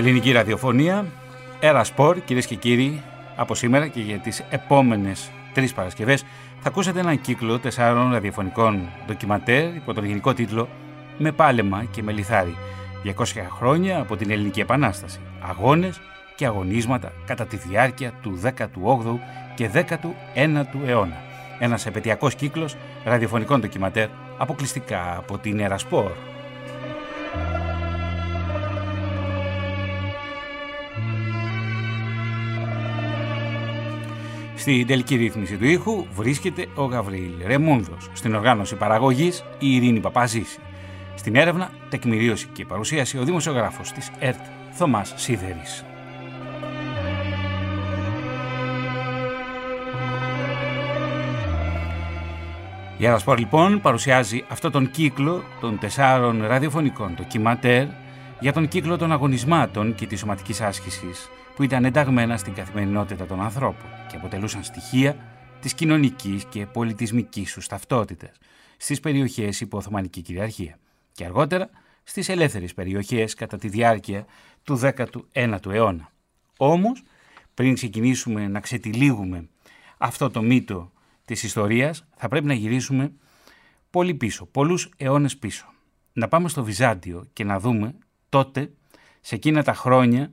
Ελληνική ραδιοφωνία, Έρα Σπορ, κυρίες και κύριοι, από σήμερα και για τις επόμενες τρεις Παρασκευές θα ακούσετε έναν κύκλο τεσσάρων ραδιοφωνικών ντοκιματέρ υπό τον γενικό τίτλο Με πάλεμα και με λιθάρι. 200 χρόνια από την Ελληνική Επανάσταση. Αγώνες και αγωνίσματα κατά τη διάρκεια του 18ου και 19ου αιώνα. Ένας επαιτειακός κύκλος ραδιοφωνικών ντοκιματέρ αποκλειστικά από την Ερασπόρ. Στην τελική ρύθμιση του ήχου βρίσκεται ο Γαβρίλ Ρεμούνδος. Στην οργάνωση παραγωγής η Ειρήνη Παπαζήση. Στην έρευνα, τεκμηρίωση και παρουσίαση ο δημοσιογράφος της ΕΡΤ Θωμάς Σίδερης. Η Αρασπορ λοιπόν παρουσιάζει αυτό τον κύκλο των τεσσάρων ραδιοφωνικών ντοκιματέρ για τον κύκλο των αγωνισμάτων και της σωματικής άσκησης που ήταν ενταγμένα στην καθημερινότητα των ανθρώπων και αποτελούσαν στοιχεία της κοινωνικής και πολιτισμικής τους ταυτότητας στις περιοχές υπό Οθωμανική κυριαρχία και αργότερα στις ελεύθερες περιοχές κατά τη διάρκεια του 19ου αιώνα. Όμως, πριν ξεκινήσουμε να ξετυλίγουμε αυτό το μύτο της ιστορίας, θα πρέπει να γυρίσουμε πολύ πίσω, πολλούς αιώνες πίσω. Να πάμε στο Βυζάντιο και να δούμε τότε, σε εκείνα τα χρόνια,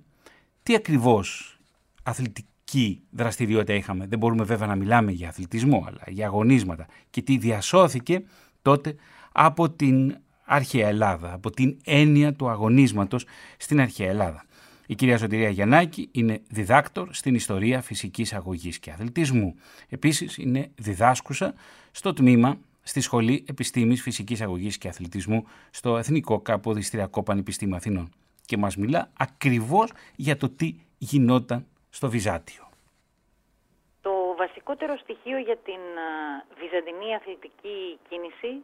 τι ακριβώς αθλητική δραστηριότητα είχαμε; Δεν μπορούμε βέβαια να μιλάμε για αθλητισμό, αλλά για αγωνίσματα και τι διασώθηκε τότε από την αρχαία Ελλάδα, από την έννοια του αγωνίσματος στην αρχαία Ελλάδα. Η κυρία Σωτηρία Γιαννάκη είναι διδάκτορ στην ιστορία φυσικής αγωγής και αθλητισμού. Επίσης είναι διδάσκουσα στο τμήμα στη Σχολή Επιστήμης Φυσικής Αγωγής και Αθλητισμού στο Εθνικό Καποδιστριακό Πανεπιστήμιο Αθηνών και μας μιλά ακριβώς για το τι γινόταν στο Βυζάντιο. Το βασικότερο στοιχείο για την βυζαντινή αθλητική κίνηση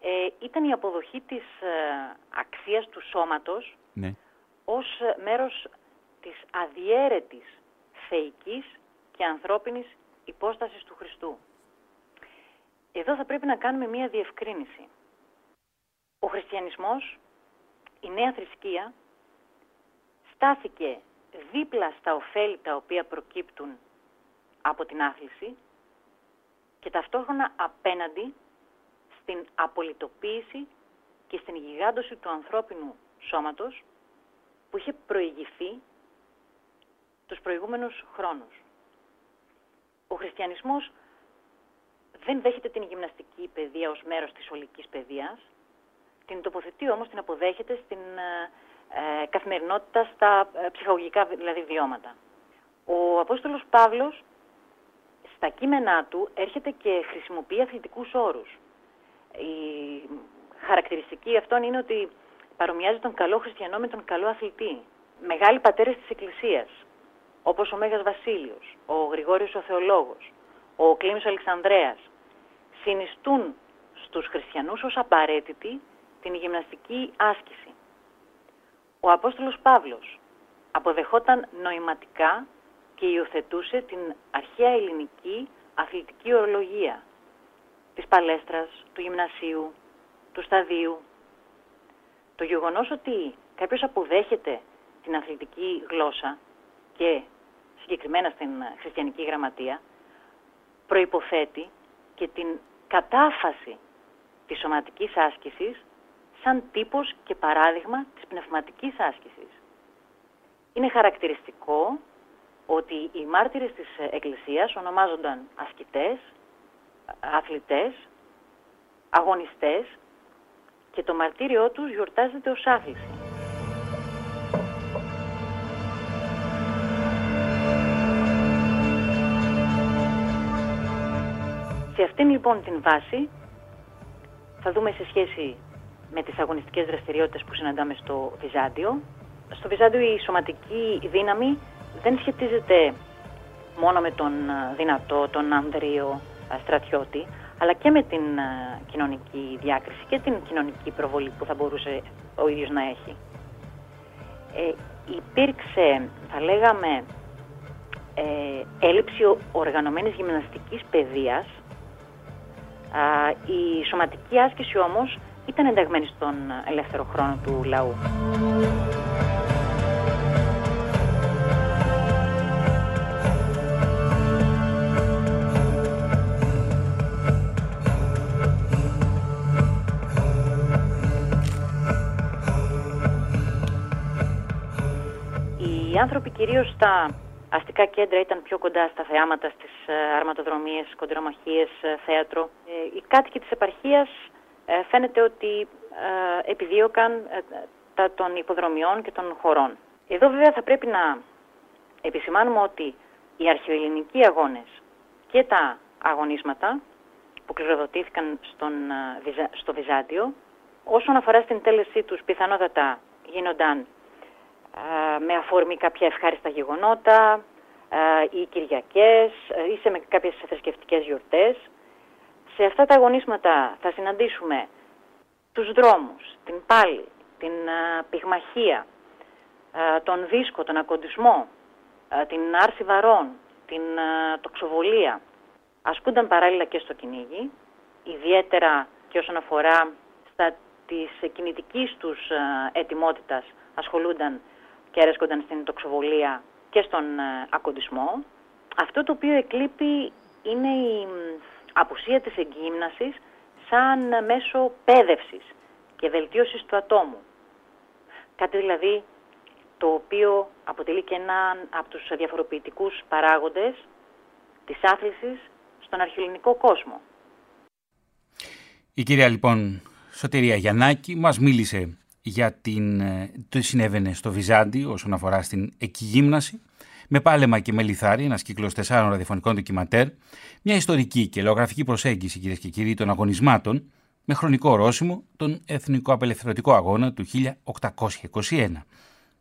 ε, ήταν η αποδοχή της ε, αξίας του σώματος ναι. ως μέρος της αδιέρετης θεϊκής και ανθρώπινης υπόστασης του Χριστού. Εδώ θα πρέπει να κάνουμε μία διευκρίνηση. Ο χριστιανισμός, η νέα θρησκεία, στάθηκε δίπλα στα ωφέλη τα οποία προκύπτουν από την άθληση και ταυτόχρονα απέναντι στην απολυτοποίηση και στην γιγάντωση του ανθρώπινου σώματος που είχε προηγηθεί τους προηγούμενους χρόνους. Ο χριστιανισμός δεν δέχεται την γυμναστική παιδεία ως μέρος της ολικής παιδείας, την τοποθετεί όμως, την αποδέχεται στην ε, ε καθημερινότητα στα ε, ψυχαγωγικά δηλαδή βιώματα. Ο Απόστολος Παύλος στα κείμενά του έρχεται και χρησιμοποιεί αθλητικούς όρους η χαρακτηριστική αυτών είναι ότι παρομοιάζει τον καλό χριστιανό με τον καλό αθλητή. Μεγάλοι πατέρες της Εκκλησίας, όπως ο Μέγας Βασίλειος, ο Γρηγόριος ο Θεολόγος, ο Κλήμης ο Αλεξανδρέας, συνιστούν στους χριστιανούς ως απαραίτητη την γυμναστική άσκηση. Ο Απόστολος Παύλος αποδεχόταν νοηματικά και υιοθετούσε την αρχαία ελληνική αθλητική ορολογία της παλέστρας, του γυμνασίου, του σταδίου. Το γεγονός ότι κάποιος αποδέχεται την αθλητική γλώσσα και συγκεκριμένα στην χριστιανική γραμματεία προϋποθέτει και την κατάφαση της σωματικής άσκησης σαν τύπος και παράδειγμα της πνευματικής άσκησης. Είναι χαρακτηριστικό ότι οι μάρτυρες της Εκκλησίας ονομάζονταν ασκητές, αθλητές, αγωνιστές και το μαρτύριό τους γιορτάζεται ως άθληση. Σε αυτήν λοιπόν την βάση θα δούμε σε σχέση με τις αγωνιστικές δραστηριότητες που συναντάμε στο Βυζάντιο. Στο Βυζάντιο η σωματική δύναμη δεν σχετίζεται μόνο με τον δυνατό, τον άνδριο, στρατιώτη, αλλά και με την κοινωνική διάκριση και την κοινωνική προβολή που θα μπορούσε ο ίδιος να έχει. Ε, υπήρξε, θα λέγαμε, ε, έλλειψη οργανωμένης γυμναστικής παιδείας. η σωματική άσκηση όμως ήταν ενταγμένη στον ελεύθερο χρόνο του λαού. Οι άνθρωποι κυρίως στα αστικά κέντρα ήταν πιο κοντά στα θεάματα, στις ε, αρματοδρομίες, κοντρομαχίες, ε, θέατρο. Ε, οι κάτοικοι της επαρχίας φαίνεται ότι επιδίωκαν τα των υποδρομιών και των χωρών. Εδώ βέβαια θα πρέπει να επισημάνουμε ότι οι αρχαιοελληνικοί αγώνες και τα αγωνίσματα που κληροδοτήθηκαν στον, στο Βυζάντιο, όσον αφορά στην τέλεσή τους πιθανότατα γίνονταν με αφορμή κάποια ευχάριστα γεγονότα ή Κυριακές ή σε με κάποιες θρησκευτικές γιορτές. Σε αυτά τα αγωνίσματα θα συναντήσουμε τους δρόμους, την πάλη, την πυγμαχία, τον δίσκο, τον ακοντισμό, την άρση βαρών, την τοξοβολία. Ασκούνταν παράλληλα και στο κυνήγι, ιδιαίτερα και όσον αφορά στα της κινητικής τους ετοιμότητας ασχολούνταν και έρεσκονταν στην τοξοβολία και στον ε, ακοντισμό. Αυτό το οποίο εκλείπει είναι η απουσία της εγκύμνασης σαν μέσο πέδευσης και βελτίωσης του ατόμου. Κάτι δηλαδή το οποίο αποτελεί και έναν από τους διαφοροποιητικούς παράγοντες της άθλησης στον αρχαιολινικό κόσμο. Η κυρία λοιπόν Σωτηρία Γιαννάκη μας μίλησε για την, ε, το συνέβαινε στο Βυζάντιο όσον αφορά στην εκγύμναση, με πάλεμα και με λιθάρι, ένας κύκλος τεσσάρων ραδιοφωνικών ντοκιματέρ, μια ιστορική και λογραφική προσέγγιση, κυρίες και κύριοι, των αγωνισμάτων, με χρονικό ορόσημο τον Εθνικό Απελευθερωτικό Αγώνα του 1821.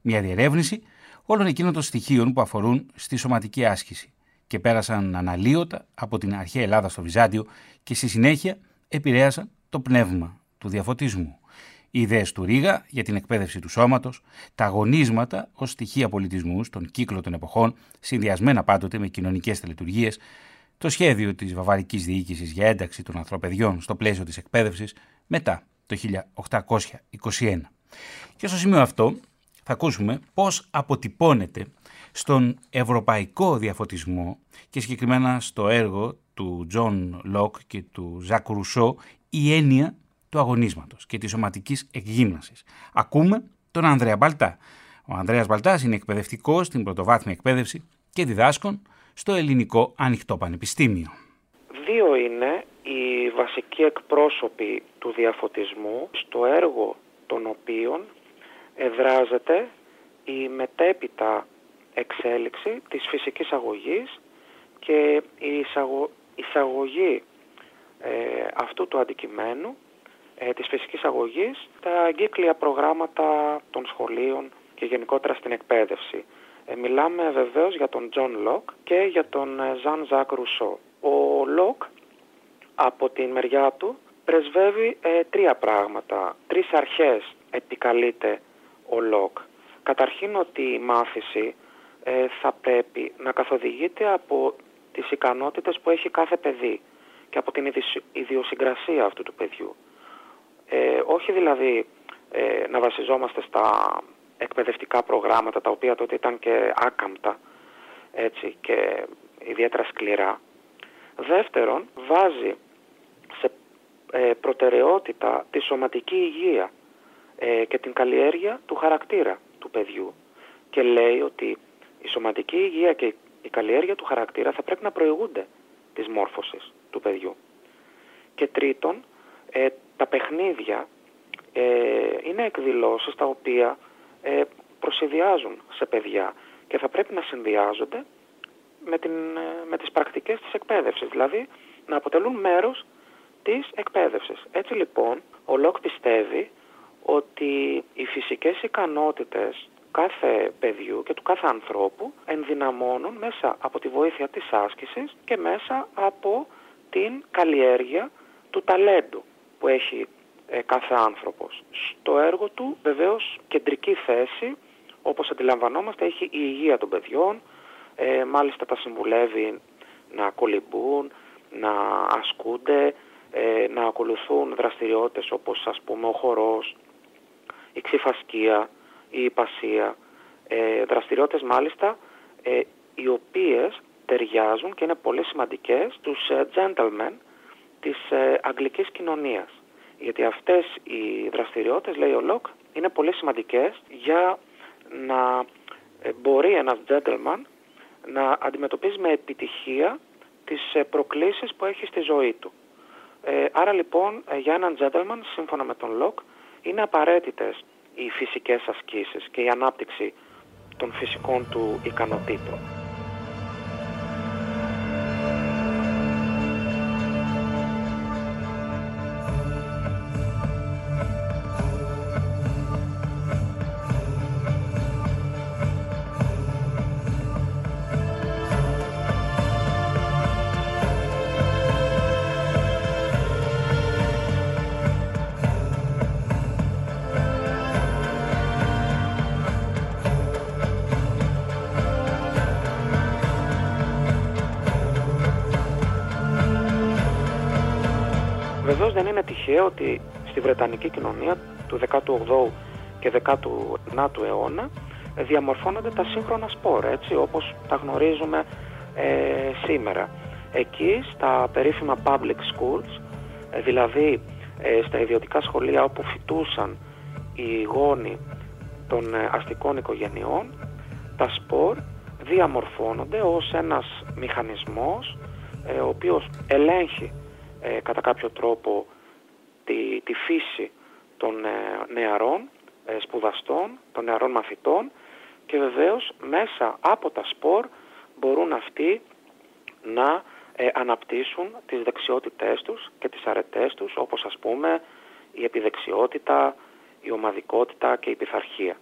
Μια διερεύνηση όλων εκείνων των στοιχείων που αφορούν στη σωματική άσκηση και πέρασαν αναλύωτα από την αρχαία Ελλάδα στο Βυζάντιο και στη συνέχεια επηρέασαν το πνεύμα του διαφωτισμού οι ιδέες του Ρίγα για την εκπαίδευση του σώματος, τα αγωνίσματα ως στοιχεία πολιτισμού στον κύκλο των εποχών, συνδυασμένα πάντοτε με κοινωνικές τελετουργίες, το σχέδιο της βαβαρικής διοίκησης για ένταξη των ανθρωπαιδιών στο πλαίσιο της εκπαίδευσης μετά το 1821. Και στο σημείο αυτό θα ακούσουμε πώς αποτυπώνεται στον ευρωπαϊκό διαφωτισμό και συγκεκριμένα στο έργο του Τζον Λοκ και του Ζακ Ρουσό η έννοια του αγωνίσματος και της σωματικής εκγύμνασης. Ακούμε τον Ανδρέα Μπαλτά. Ο Ανδρέας Μπαλτάς είναι εκπαιδευτικός στην πρωτοβάθμια εκπαίδευση και διδάσκων στο Ελληνικό Ανοιχτό Πανεπιστήμιο. Δύο είναι οι βασικοί εκπρόσωποι του διαφωτισμού στο έργο των οποίων εδράζεται η μετέπειτα εξέλιξη της φυσικής αγωγής και η εισαγωγή ε, αυτού του αντικειμένου ε, της φυσικής αγωγής τα εγκύκλια προγράμματα των σχολείων και γενικότερα στην εκπαίδευση. Ε, μιλάμε βεβαίως για τον Τζον Λοκ και για τον Ζαν Ζακ Ρουσό. Ο Λοκ από την μεριά του πρεσβεύει ε, τρία πράγματα, τρεις αρχές επικαλείται ο Λοκ. Καταρχήν ότι η μάθηση ε, θα πρέπει να καθοδηγείται από τις ικανότητες που έχει κάθε παιδί και από την ιδιοσυγκρασία αυτού του παιδιού. Ε, όχι δηλαδή ε, να βασιζόμαστε στα εκπαιδευτικά προγράμματα τα οποία τότε ήταν και άκαμπτα έτσι, και ιδιαίτερα σκληρά. Δεύτερον, βάζει σε ε, προτεραιότητα τη σωματική υγεία ε, και την καλλιέργεια του χαρακτήρα του παιδιού και λέει ότι η σωματική υγεία και η καλλιέργεια του χαρακτήρα θα πρέπει να προηγούνται της μόρφωσης του παιδιού. Και τρίτον, τα παιχνίδια ε, είναι εκδηλώσεις τα οποία ε, προσυδειάζουν σε παιδιά και θα πρέπει να συνδυάζονται με, την, ε, με τις πρακτικές της εκπαίδευσης, δηλαδή να αποτελούν μέρος της εκπαίδευσης. Έτσι λοιπόν, ο Λοκ πιστεύει ότι οι φυσικές ικανότητες κάθε παιδιού και του κάθε ανθρώπου ενδυναμώνουν μέσα από τη βοήθεια της άσκησης και μέσα από την καλλιέργεια του ταλέντου που έχει ε, κάθε άνθρωπος. Στο έργο του βεβαίως κεντρική θέση, όπως αντιλαμβανόμαστε, έχει η υγεία των παιδιών, ε, μάλιστα τα συμβουλεύει να κολυμπούν, να ασκούνται, ε, να ακολουθούν δραστηριότητες όπως ας πούμε ο χορός, η ξυφασκία, η υπασία, ε, δραστηριότητες μάλιστα ε, οι οποίες ταιριάζουν και είναι πολύ σημαντικές στους gentlemen της ε, αγγλικής κοινωνίας. Γιατί αυτές οι δραστηριότητες, λέει ο Λοκ, είναι πολύ σημαντικές για να μπορεί ένας gentleman να αντιμετωπίζει με επιτυχία τις προκλήσεις που έχει στη ζωή του. άρα λοιπόν για έναν gentleman, σύμφωνα με τον Λοκ, είναι απαραίτητες οι φυσικές ασκήσεις και η ανάπτυξη των φυσικών του ικανοτήτων. Δεν είναι τυχαίο ότι στη Βρετανική κοινωνία του 18ου και 19ου αιώνα διαμορφώνονται τα σύγχρονα σπορ, έτσι, όπως τα γνωρίζουμε ε, σήμερα. Εκεί στα περίφημα public schools, ε, δηλαδή ε, στα ιδιωτικά σχολεία όπου φοιτούσαν οι γόνοι των αστικών οικογενειών, τα σπορ διαμορφώνονται ως ένας μηχανισμός ο οποίος ελέγχει ε, κατά κάποιο τρόπο τη, τη φύση των ε, νεαρών ε, σπουδαστών, των νεαρών μαθητών και βεβαίως μέσα από τα σπορ μπορούν αυτοί να αναπτύσσουν τις δεξιότητές τους και τις αρετές τους όπως ας πούμε η επιδεξιότητα, η ομαδικότητα και η πειθαρχία.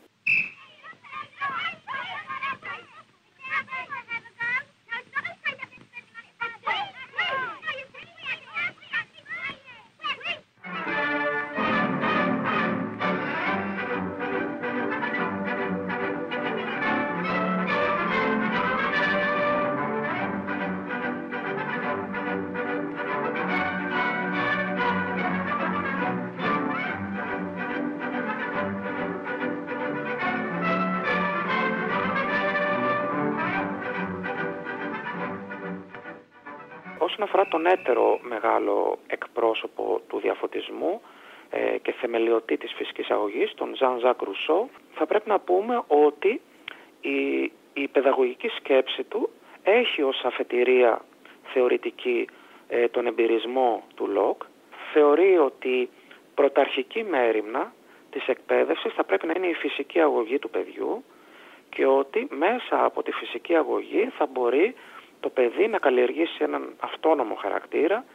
Εκπρόσωπο του διαφωτισμού ε, και θεμελιωτή της φυσικής αγωγής, τον Ζαν Ζακ Ρουσό, θα πρέπει να πούμε ότι η, η παιδαγωγική σκέψη του έχει ως αφετηρία θεωρητική ε, τον εμπειρισμό του Λοκ. Θεωρεί ότι πρωταρχική μέριμνα της εκπαίδευσης θα πρέπει να είναι η φυσική αγωγή του παιδιού και ότι μέσα από τη φυσική αγωγή θα μπορεί το παιδί να καλλιεργήσει έναν αυτόνομο χαρακτήρα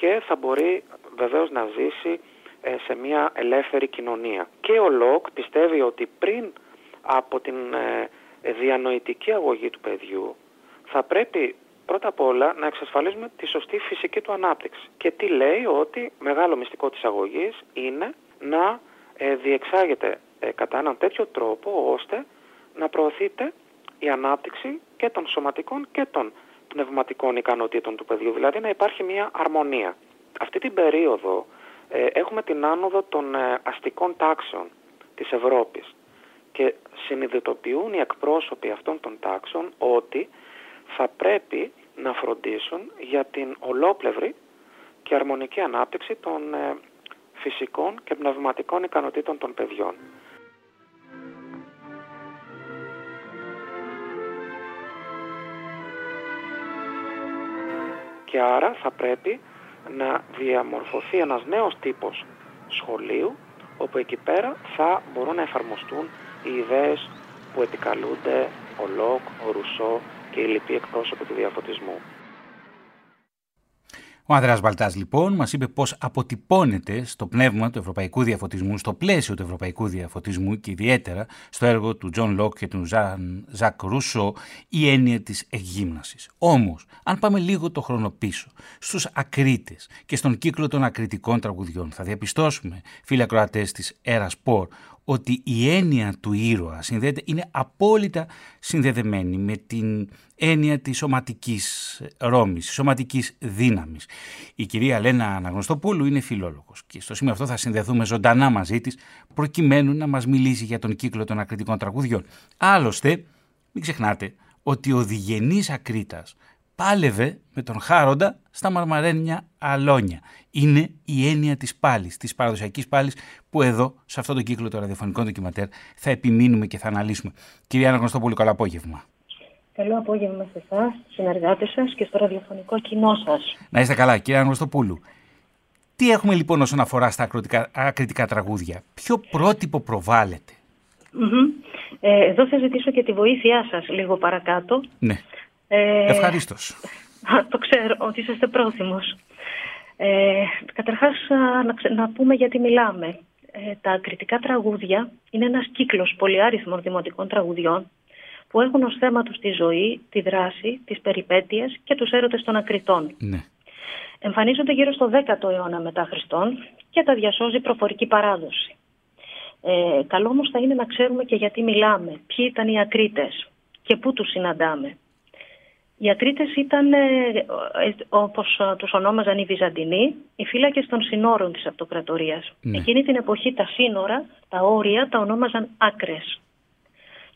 και θα μπορεί βεβαίως να ζήσει ε, σε μια ελεύθερη κοινωνία. Και ο Λοκ πιστεύει ότι πριν από την ε, διανοητική αγωγή του παιδιού θα πρέπει πρώτα απ' όλα να εξασφαλίσουμε τη σωστή φυσική του ανάπτυξη. Και τι λέει ότι μεγάλο μυστικό της αγωγής είναι να ε, διεξάγεται κατά έναν τέτοιο τρόπο ώστε να προωθείται η ανάπτυξη και των σωματικών και των πνευματικών ικανοτήτων του παιδιού, δηλαδή να υπάρχει μια αρμονία. Αυτή την περίοδο ε, έχουμε την άνοδο των ε, αστικών τάξεων της Ευρώπης και συνειδητοποιούν οι εκπρόσωποι αυτών των τάξεων ότι θα πρέπει να φροντίσουν για την ολόπλευρη και αρμονική ανάπτυξη των ε, φυσικών και πνευματικών ικανοτήτων των παιδιών. Και άρα θα πρέπει να διαμορφωθεί ένας νέος τύπος σχολείου όπου εκεί πέρα θα μπορούν να εφαρμοστούν οι ιδέες που επικαλούνται ο Λοκ, ο Ρουσό και οι λοιποί εκπρόσωποι του διαφωτισμού. Ο Ανδρέας Μπαλτάς λοιπόν μας είπε πώς αποτυπώνεται στο πνεύμα του ευρωπαϊκού διαφωτισμού, στο πλαίσιο του ευρωπαϊκού διαφωτισμού και ιδιαίτερα στο έργο του Τζον Λοκ και του Ζαν Ζακ Ρούσο η έννοια της εκγύμνασης. Όμως, αν πάμε λίγο το χρόνο πίσω, στους ακρίτες και στον κύκλο των ακριτικών τραγουδιών θα διαπιστώσουμε, φίλοι ακροατές της Era Sport, ότι η έννοια του ήρωα συνδέεται, είναι απόλυτα συνδεδεμένη με την έννοια της σωματικής ρόμης, της σωματικής δύναμης. Η κυρία Λένα Αναγνωστοπούλου είναι φιλόλογος και στο σημείο αυτό θα συνδεθούμε ζωντανά μαζί της προκειμένου να μας μιλήσει για τον κύκλο των ακριτικών τραγουδιών. Άλλωστε, μην ξεχνάτε ότι ο διγενής ακρίτας πάλευε με τον Χάροντα στα μαρμαρένια αλόνια. Είναι η έννοια της πάλης, της παραδοσιακής πάλης που εδώ, σε αυτό το κύκλο των ραδιοφωνικών ντοκιματέρ, θα επιμείνουμε και θα αναλύσουμε. Κυρία Αναγνωστόπουλου, καλό απόγευμα. Καλό απόγευμα σε εσάς, στους συνεργάτες σας και στο ραδιοφωνικό κοινό σας. Να είστε καλά, κύριε Αναγνωστοπούλου. Τι έχουμε λοιπόν όσον αφορά στα ακριτικά τραγούδια, Ποιο πρότυπο προβάλλεται; Ε, εδώ θα ζητήσω και τη βοήθειά σας λίγο παρακάτω. Ναι. Ε, Ευχαριστώ. Το ξέρω ότι είσαστε πρόθυμος. Ε, καταρχάς να, να πούμε γιατί μιλάμε. Ε, τα κριτικά τραγούδια είναι ένας κύκλος πολυάριθμων δημοτικών τραγουδιών που έχουν ως θέμα τους τη ζωή, τη δράση, τις περιπέτειες και τους έρωτες των ακριτών. Ναι. Εμφανίζονται γύρω στο 10ο αιώνα μετά Χριστόν και τα διασώζει προφορική παράδοση. Ε, καλό όμως θα είναι να ξέρουμε και γιατί μιλάμε, ποιοι ήταν οι ακρίτες και πού τους συναντάμε. Οι ακρίτες ήταν, ε, ε, όπως τους ονόμαζαν οι Βυζαντινοί, οι φύλακες των συνόρων της αυτοκρατορίας. Ναι. Εκείνη την εποχή τα σύνορα, τα όρια, τα ονόμαζαν άκρες.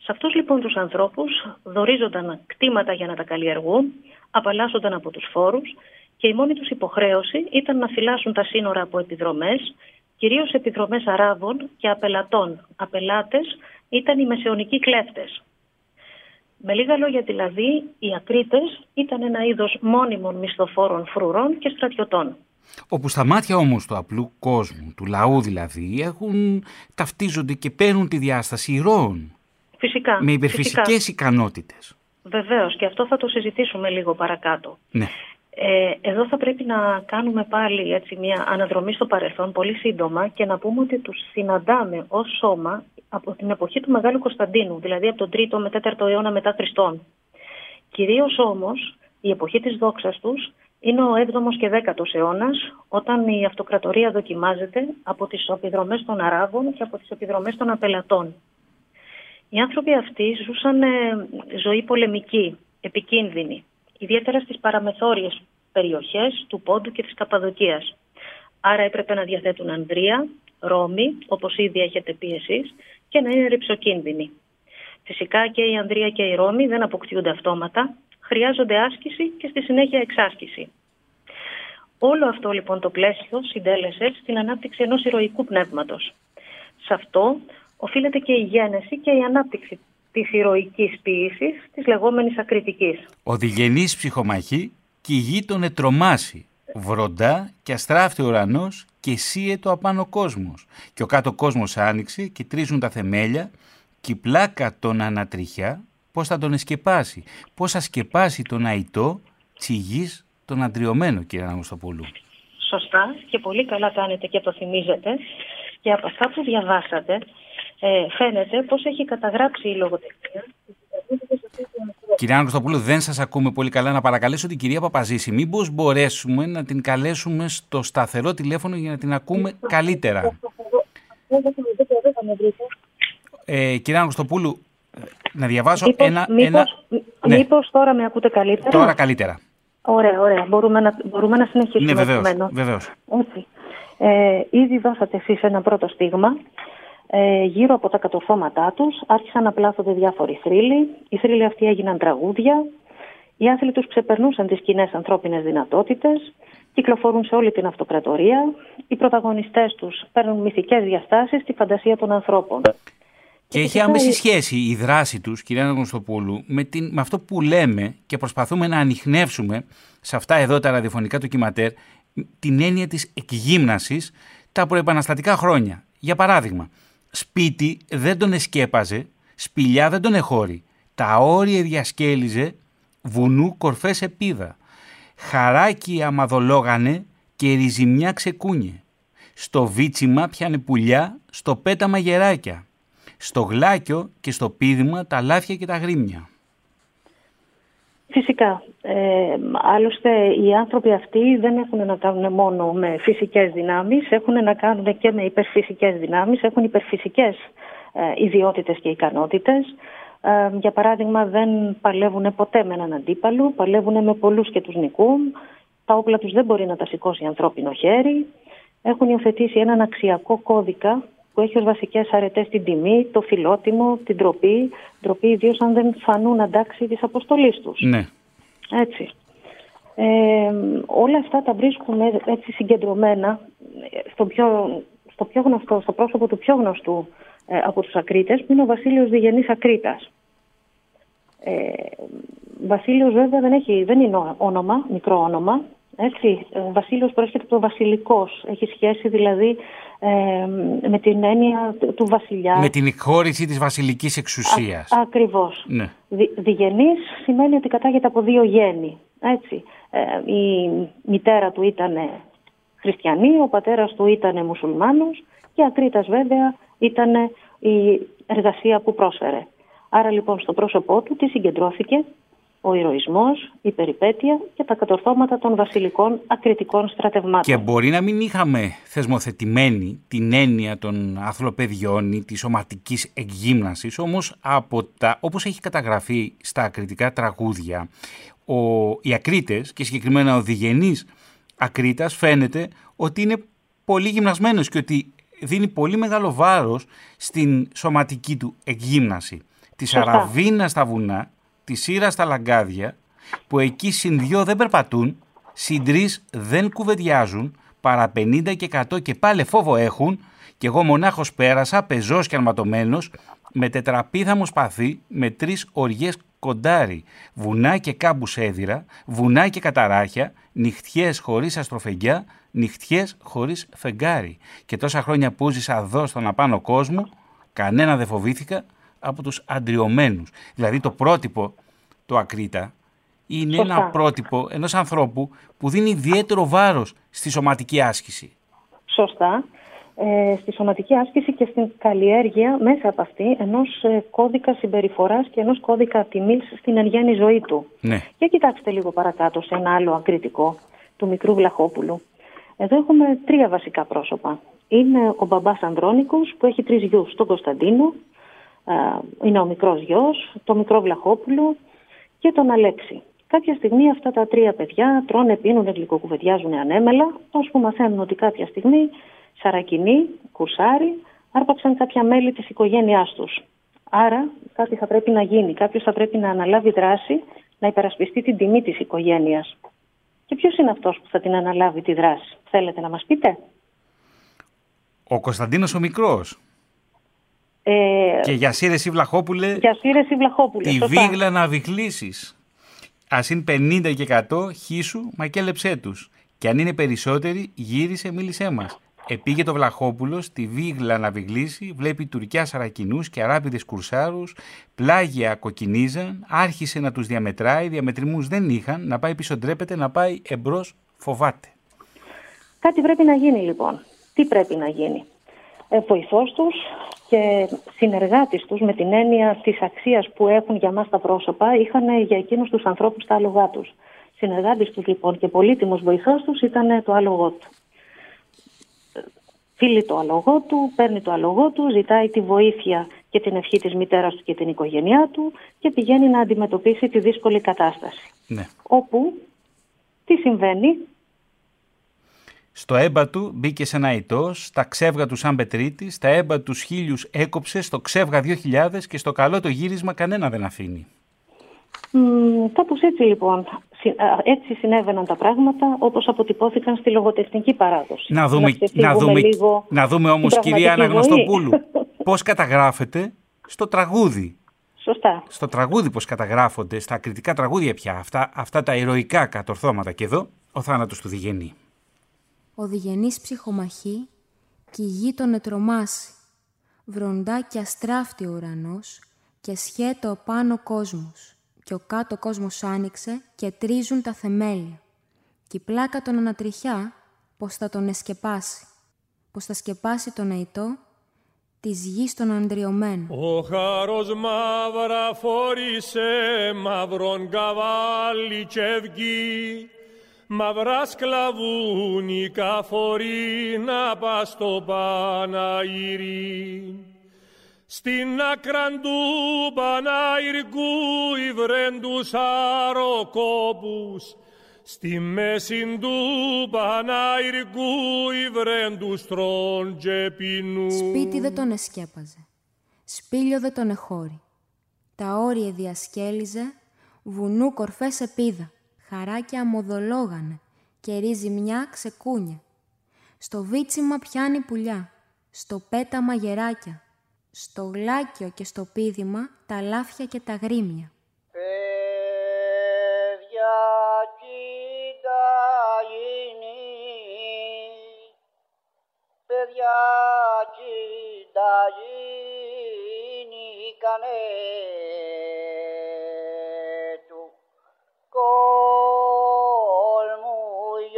Σε αυτούς λοιπόν τους ανθρώπους δορίζονταν κτήματα για να τα καλλιεργούν, απαλλάσσονταν από τους φόρους και η μόνη τους υποχρέωση ήταν να φυλάσσουν τα σύνορα από επιδρομές κυρίως επιδρομές Αράβων και απελατών. Απελάτες ήταν οι μεσαιωνικοί κλέφτες. Με λίγα λόγια δηλαδή, οι ακρίτες ήταν ένα είδος μόνιμων μισθοφόρων φρουρών και στρατιωτών. Όπου στα μάτια όμως του απλού κόσμου, του λαού δηλαδή, έχουν, ταυτίζονται και παίρνουν τη διάσταση ηρώων. Φυσικά. Με υπερφυσικές ικανότητε. ικανότητες. Βεβαίως και αυτό θα το συζητήσουμε λίγο παρακάτω. Ναι. Ε, εδώ θα πρέπει να κάνουμε πάλι έτσι, μια αναδρομή στο παρελθόν πολύ σύντομα και να πούμε ότι τους συναντάμε ως σώμα από την εποχή του Μεγάλου Κωνσταντίνου, δηλαδή από τον 3ο με 4ο αιώνα μετά Χριστόν. Κυρίως όμως η εποχή της δόξας τους είναι ο 7ο και 10ο αιώνας, όταν η αυτοκρατορία δοκιμάζεται από τις επιδρομές των Αράβων και από τις επιδρομές των Απελατών. Οι άνθρωποι αυτοί ζούσαν ζωή πολεμική, επικίνδυνη ιδιαίτερα στις παραμεθόριες περιοχές του Πόντου και της Καπαδοκίας. Άρα έπρεπε να διαθέτουν Ανδρία, Ρώμη, όπως ήδη έχετε πει εσείς, και να είναι ρηψοκίνδυνοι. Φυσικά και η Ανδρία και η Ρώμη δεν αποκτιούνται αυτόματα, χρειάζονται άσκηση και στη συνέχεια εξάσκηση. Όλο αυτό λοιπόν το πλαίσιο συντέλεσε στην ανάπτυξη ενός ηρωικού πνεύματος. Σε αυτό οφείλεται και η γένεση και η ανάπτυξη της ηρωικής ποιήσης, της λεγόμενης ακριτικής. Ο διγενής ψυχομαχή και η γη τον ετρομάσει, βροντά και αστράφτει ο ουρανός και σύε το απάνω κόσμος. Και ο κάτω κόσμος άνοιξε και τρίζουν τα θεμέλια και η πλάκα τον ανατριχιά πώς θα τον εσκεπάσει, πώς θα σκεπάσει τον αϊτό τσιγής τον αντριωμένο κύριε Αναγουστοπούλου. Σωστά και πολύ καλά κάνετε και το θυμίζετε και από αυτά που διαβάσατε ε, φαίνεται πώς έχει καταγράψει η λογοτεχνία. Κυρία Ανακοστοπούλου, δεν σας ακούμε πολύ καλά. Να παρακαλέσω την κυρία Παπαζήση. Μήπως μπορέσουμε να την καλέσουμε στο σταθερό τηλέφωνο για να την ακούμε καλύτερα; Ε, κυρία Ανακοστοπούλου, να διαβάσω μήπως, ένα... Μήπως, ένα... Ναι. μήπως τώρα με ακούτε καλύτερα; Τώρα καλύτερα. Ωραία, ωραία. Μπορούμε να, μπορούμε να συνεχίσουμε. Ναι, βεβαίως. βεβαίως. Έτσι. Ε, ήδη δώσατε εσείς ένα πρώτο στίγμα ε, γύρω από τα κατορθώματά τους άρχισαν να πλάθονται διάφοροι θρύλοι. Οι θρύλοι αυτοί έγιναν τραγούδια. Οι άθλοι τους ξεπερνούσαν τις κοινές ανθρώπινες δυνατότητες. Κυκλοφορούν σε όλη την αυτοκρατορία. Οι πρωταγωνιστές τους παίρνουν μυθικές διαστάσεις στη φαντασία των ανθρώπων. Και έχει άμεση σχέση η δράση τους, κυρία Ναγωνστοπούλου, με, με αυτό που λέμε και προσπαθούμε να ανοιχνεύσουμε σε αυτά εδώ τα ραδιοφωνικά του κυματέρ την έννοια της εκγύμνασης τα προεπαναστατικά χρόνια. Για παράδειγμα, Σπίτι δεν τον εσκέπαζε, σπηλιά δεν τον εχώρη. Τα όρια διασκέλιζε, βουνού κορφές επίδα. Χαράκι αμαδολόγανε και ριζιμιά ξεκούνιε. Στο βίτσιμα πιάνε πουλιά, στο πέταμα γεράκια. Στο γλάκιο και στο πίδημα τα λάθια και τα γρήμια. Φυσικά. Ε, άλλωστε οι άνθρωποι αυτοί δεν έχουν να κάνουν μόνο με φυσικές δυνάμεις, έχουν να κάνουν και με υπερφυσικές δυνάμεις, έχουν υπερφυσικές ε, ιδιότητες και ικανότητες. Ε, για παράδειγμα δεν παλεύουν ποτέ με έναν αντίπαλο, παλεύουν με πολλούς και τους νικούν. Τα όπλα τους δεν μπορεί να τα σηκώσει ανθρώπινο χέρι. Έχουν υιοθετήσει έναν αξιακό κώδικα που έχει ως βασικές αρετές την τιμή, το φιλότιμο, την τροπή. Τροπή ιδίως αν δεν φανούν αντάξει της αποστολής τους. Ναι. Έτσι. Ε, όλα αυτά τα βρίσκουμε έτσι συγκεντρωμένα στο πιο, στο πιο γνωστό, στο πρόσωπο του πιο γνωστού ε, από τους Ακρίτες, που είναι ο Βασίλειος Διγενής Ακρίτας. Ε, Βασίλειος βέβαια δεν, έχει, δεν είναι όνομα, μικρό όνομα. Έτσι. Ο Βασίλειος προέρχεται από το βασιλικός. Έχει σχέση δηλαδή ε, με την έννοια του βασιλιά. Με την εκχώρηση της βασιλικής εξουσίας. Α, ακριβώς. Ναι. διγενής σημαίνει ότι κατάγεται από δύο γέννη. Έτσι. Ε, η μητέρα του ήταν χριστιανή, ο πατέρας του ήταν μουσουλμάνος και ακρίτας βέβαια ήταν η εργασία που πρόσφερε. Άρα λοιπόν στο πρόσωπό του τι συγκεντρώθηκε; Ο ηρωισμός, η περιπέτεια και τα κατορθώματα των βασιλικών ακριτικών στρατευμάτων. Και μπορεί να μην είχαμε θεσμοθετημένη την έννοια των αθλοπαιδιών ή της σωματικής εκγύμνασης, όμως από τα, όπως έχει καταγραφεί στα ακριτικά τραγούδια, ο, οι ακρίτες και συγκεκριμένα ο διγενής ακρίτας φαίνεται ότι είναι πολύ γυμνασμένος και ότι δίνει πολύ μεγάλο βάρος στην σωματική του εκγύμναση. Της Σαραβίνα στα βουνά τη σύρα στα λαγκάδια, που εκεί συν δυο δεν περπατούν, συν δεν κουβεντιάζουν, παρά 50 και 100 και πάλι φόβο έχουν, και εγώ μονάχος πέρασα, πεζός και αρματωμένος, με τετραπίδαμο σπαθί, με τρεις οριές κοντάρι, βουνά και κάμπους έδιρα, βουνά και καταράχια, νυχτιές χωρίς αστροφεγγιά, νυχτιές χωρίς φεγγάρι. Και τόσα χρόνια που ζήσα εδώ στον απάνω κόσμο, κανένα δεν φοβήθηκα, από τους αντριωμένους. Δηλαδή το πρότυπο, το ακρίτα, είναι ένα πρότυπο ενός ανθρώπου που δίνει ιδιαίτερο βάρος στη σωματική άσκηση. Σωστά. Ε, στη σωματική άσκηση και στην καλλιέργεια μέσα από αυτή ενός ε, κώδικα συμπεριφοράς και ενός κώδικα τιμής στην εργένη ζωή του. Ναι. Και κοιτάξτε λίγο παρακάτω σε ένα άλλο ακριτικό του μικρού Βλαχόπουλου. Εδώ έχουμε τρία βασικά πρόσωπα. Είναι ο μπαμπάς Ανδρώνικος που έχει τρεις γιους, τον Κωνσταντίνο, είναι ο μικρός γιος, το μικρό Βλαχόπουλο και τον Αλέξη. Κάποια στιγμή αυτά τα τρία παιδιά τρώνε, πίνουν, γλυκοκουβεντιάζουν ανέμελα, ώσπου μαθαίνουν ότι κάποια στιγμή Σαρακινοί, Κουρσάρι, άρπαξαν κάποια μέλη της οικογένειάς τους. Άρα κάτι θα πρέπει να γίνει, κάποιος θα πρέπει να αναλάβει δράση, να υπερασπιστεί την τιμή της οικογένειας. Και ποιος είναι αυτός που θα την αναλάβει τη δράση, θέλετε να μας πείτε; Ο Κωνσταντίνος ο Μικρός. Ε, και για σύρεση Βλαχόπουλε, για σύρεση Βλαχόπουλε τη βίγλα να βιχλήσεις. Ας είναι 50 και 100, χίσου, μακέλεψέ τους. Και αν είναι περισσότεροι, γύρισε, μίλησέ μας. Επήγε το Βλαχόπουλος στη βίγλα να βιγλήσει, βλέπει τουρκιά σαρακινούς και αράπηδες κουρσάρους, πλάγια κοκκινίζαν, άρχισε να τους διαμετράει, διαμετρημούς δεν είχαν, να πάει πίσω ντρέπεται, να πάει εμπρός φοβάται. Κάτι πρέπει να γίνει λοιπόν. Τι πρέπει να γίνει. Ε, βοηθός τους και συνεργάτης τους με την έννοια της αξίας που έχουν για μας τα πρόσωπα είχαν για εκείνους τους ανθρώπους τα άλογά τους. Συνεργάτης τους λοιπόν και πολύτιμος βοηθός τους ήταν το άλογό του. Φίλει το άλογό του, παίρνει το άλογό του, ζητάει τη βοήθεια και την ευχή της μητέρας του και την οικογένειά του και πηγαίνει να αντιμετωπίσει τη δύσκολη κατάσταση. Ναι. Όπου τι συμβαίνει, στο έμπα του μπήκε σε ένα ητό, στα ξέβγα του σαν πετρίτη, στα έμπα τους χίλιους έκοψε, στο ξέβγα 2000 και στο καλό το γύρισμα κανένα δεν αφήνει. Mm, Κάπως έτσι λοιπόν. Έτσι συνέβαιναν τα πράγματα όπως αποτυπώθηκαν στη λογοτεχνική παράδοση. Να δούμε, να δούμε, λίγο να δούμε όμως κυρία Αναγνωστοπούλου πώς καταγράφεται στο τραγούδι. Σωστά. Στο τραγούδι πώς καταγράφονται, στα κριτικά τραγούδια πια αυτά, αυτά τα ηρωικά κατορθώματα. Και εδώ ο θάνατος του Διγενή ο διγενής ψυχομαχή κι η γη τον ετρομάσει. Βροντά κι αστράφτει ο ουρανός και σχέτο ο πάνω κόσμος και ο κάτω κόσμος άνοιξε και τρίζουν τα θεμέλια. Κι η πλάκα τον ανατριχιά πως θα τον εσκεπάσει, πως θα σκεπάσει τον αϊτό της γης των αντριωμένων. Ο χάρος μαύρα φόρησε μαύρον καβάλι και μαυρά σκλαβούνικα φορίνα πας στο Παναήρι. Στην άκραν του Παναήρκου υβρέντους αροκόπους, στη μέση του Παναήρκου υβρέντους τρών και πεινού. Σπίτι δεν τον εσκέπαζε, σπήλιο δεν τον εχώρη. Τα όρια διασκέλιζε, βουνού κορφές επίδα χαράκια αμοδολόγανε και ρίζει μια ξεκούνια. Στο βίτσιμα πιάνει πουλιά, στο πέταμα γεράκια, στο γλάκιο και στο πίδημα τα λάφια και τα γρήμια. παιδιά γίνει κανε του κόλμου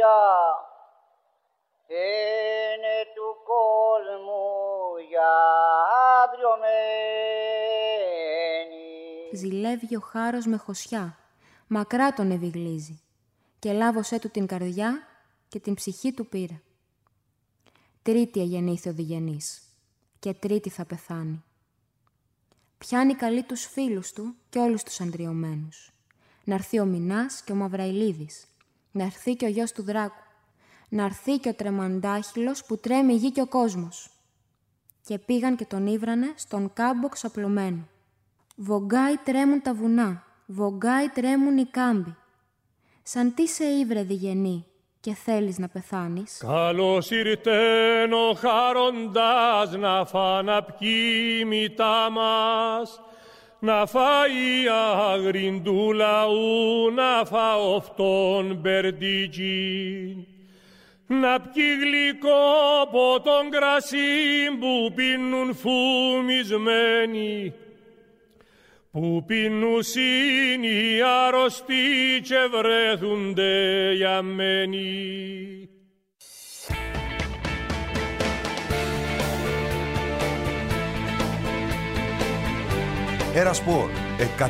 για είναι του κόλμου για Ζηλεύει ο χάρος με χωσιά, μακρά τον ευηγλίζει και λάβωσέ του την καρδιά και την ψυχή του πήρα τρίτη αγεννήθη ο διγενής και τρίτη θα πεθάνει. Πιάνει καλή τους φίλους του και όλους τους αντριωμένους. Να έρθει ο Μινάς και ο Μαυραϊλίδης. Να έρθει και ο γιος του Δράκου. Να έρθει και ο Τρεμαντάχυλος που τρέμει η γη και ο κόσμος. Και πήγαν και τον ήβρανε στον κάμπο ξαπλωμένο. Βογκάει τρέμουν τα βουνά, βογκάει τρέμουν οι κάμποι. Σαν τι σε ήβρε διγενή, και θέλεις να πεθάνεις; Καλώς ήρθεν ο χαροντάς να φάνα πιει μητά μας, να φάει αγριντού λαού, να φάω αυτόν μπερντιτζίν. Να πιει γλυκό από τον κρασί που πίνουν φουμισμένοι, που πεινούσιν οι άρρωστοι και βρέθουνται γιαμμένοι. Ένα σπορ 101,8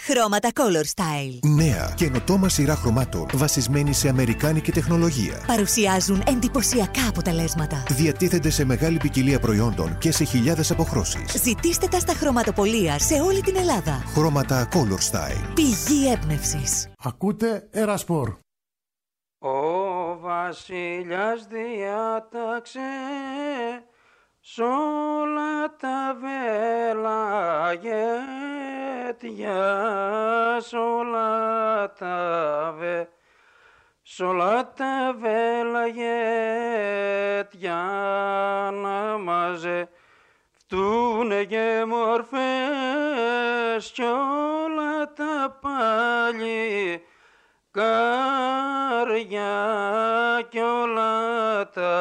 Χρώματα Color Style. Νέα καινοτόμα σειρά χρωμάτων βασισμένη σε αμερικάνικη τεχνολογία. Παρουσιάζουν εντυπωσιακά αποτελέσματα. Διατίθενται σε μεγάλη ποικιλία προϊόντων και σε χιλιάδες αποχρώσεις. Ζητήστε τα στα χρωματοπολία σε όλη την Ελλάδα. Χρώματα Color Style. Πηγή έμπνευσης. Ακούτε Ερασπορ. Ο βασιλιάς διάταξε Σ' όλα τα βέλαγετια, σ' όλα τα βε, σ' όλα τα βέλαγετια να μαζευτούνε και μορφές κι όλα τα πάλι καριά κι όλα τα πάλι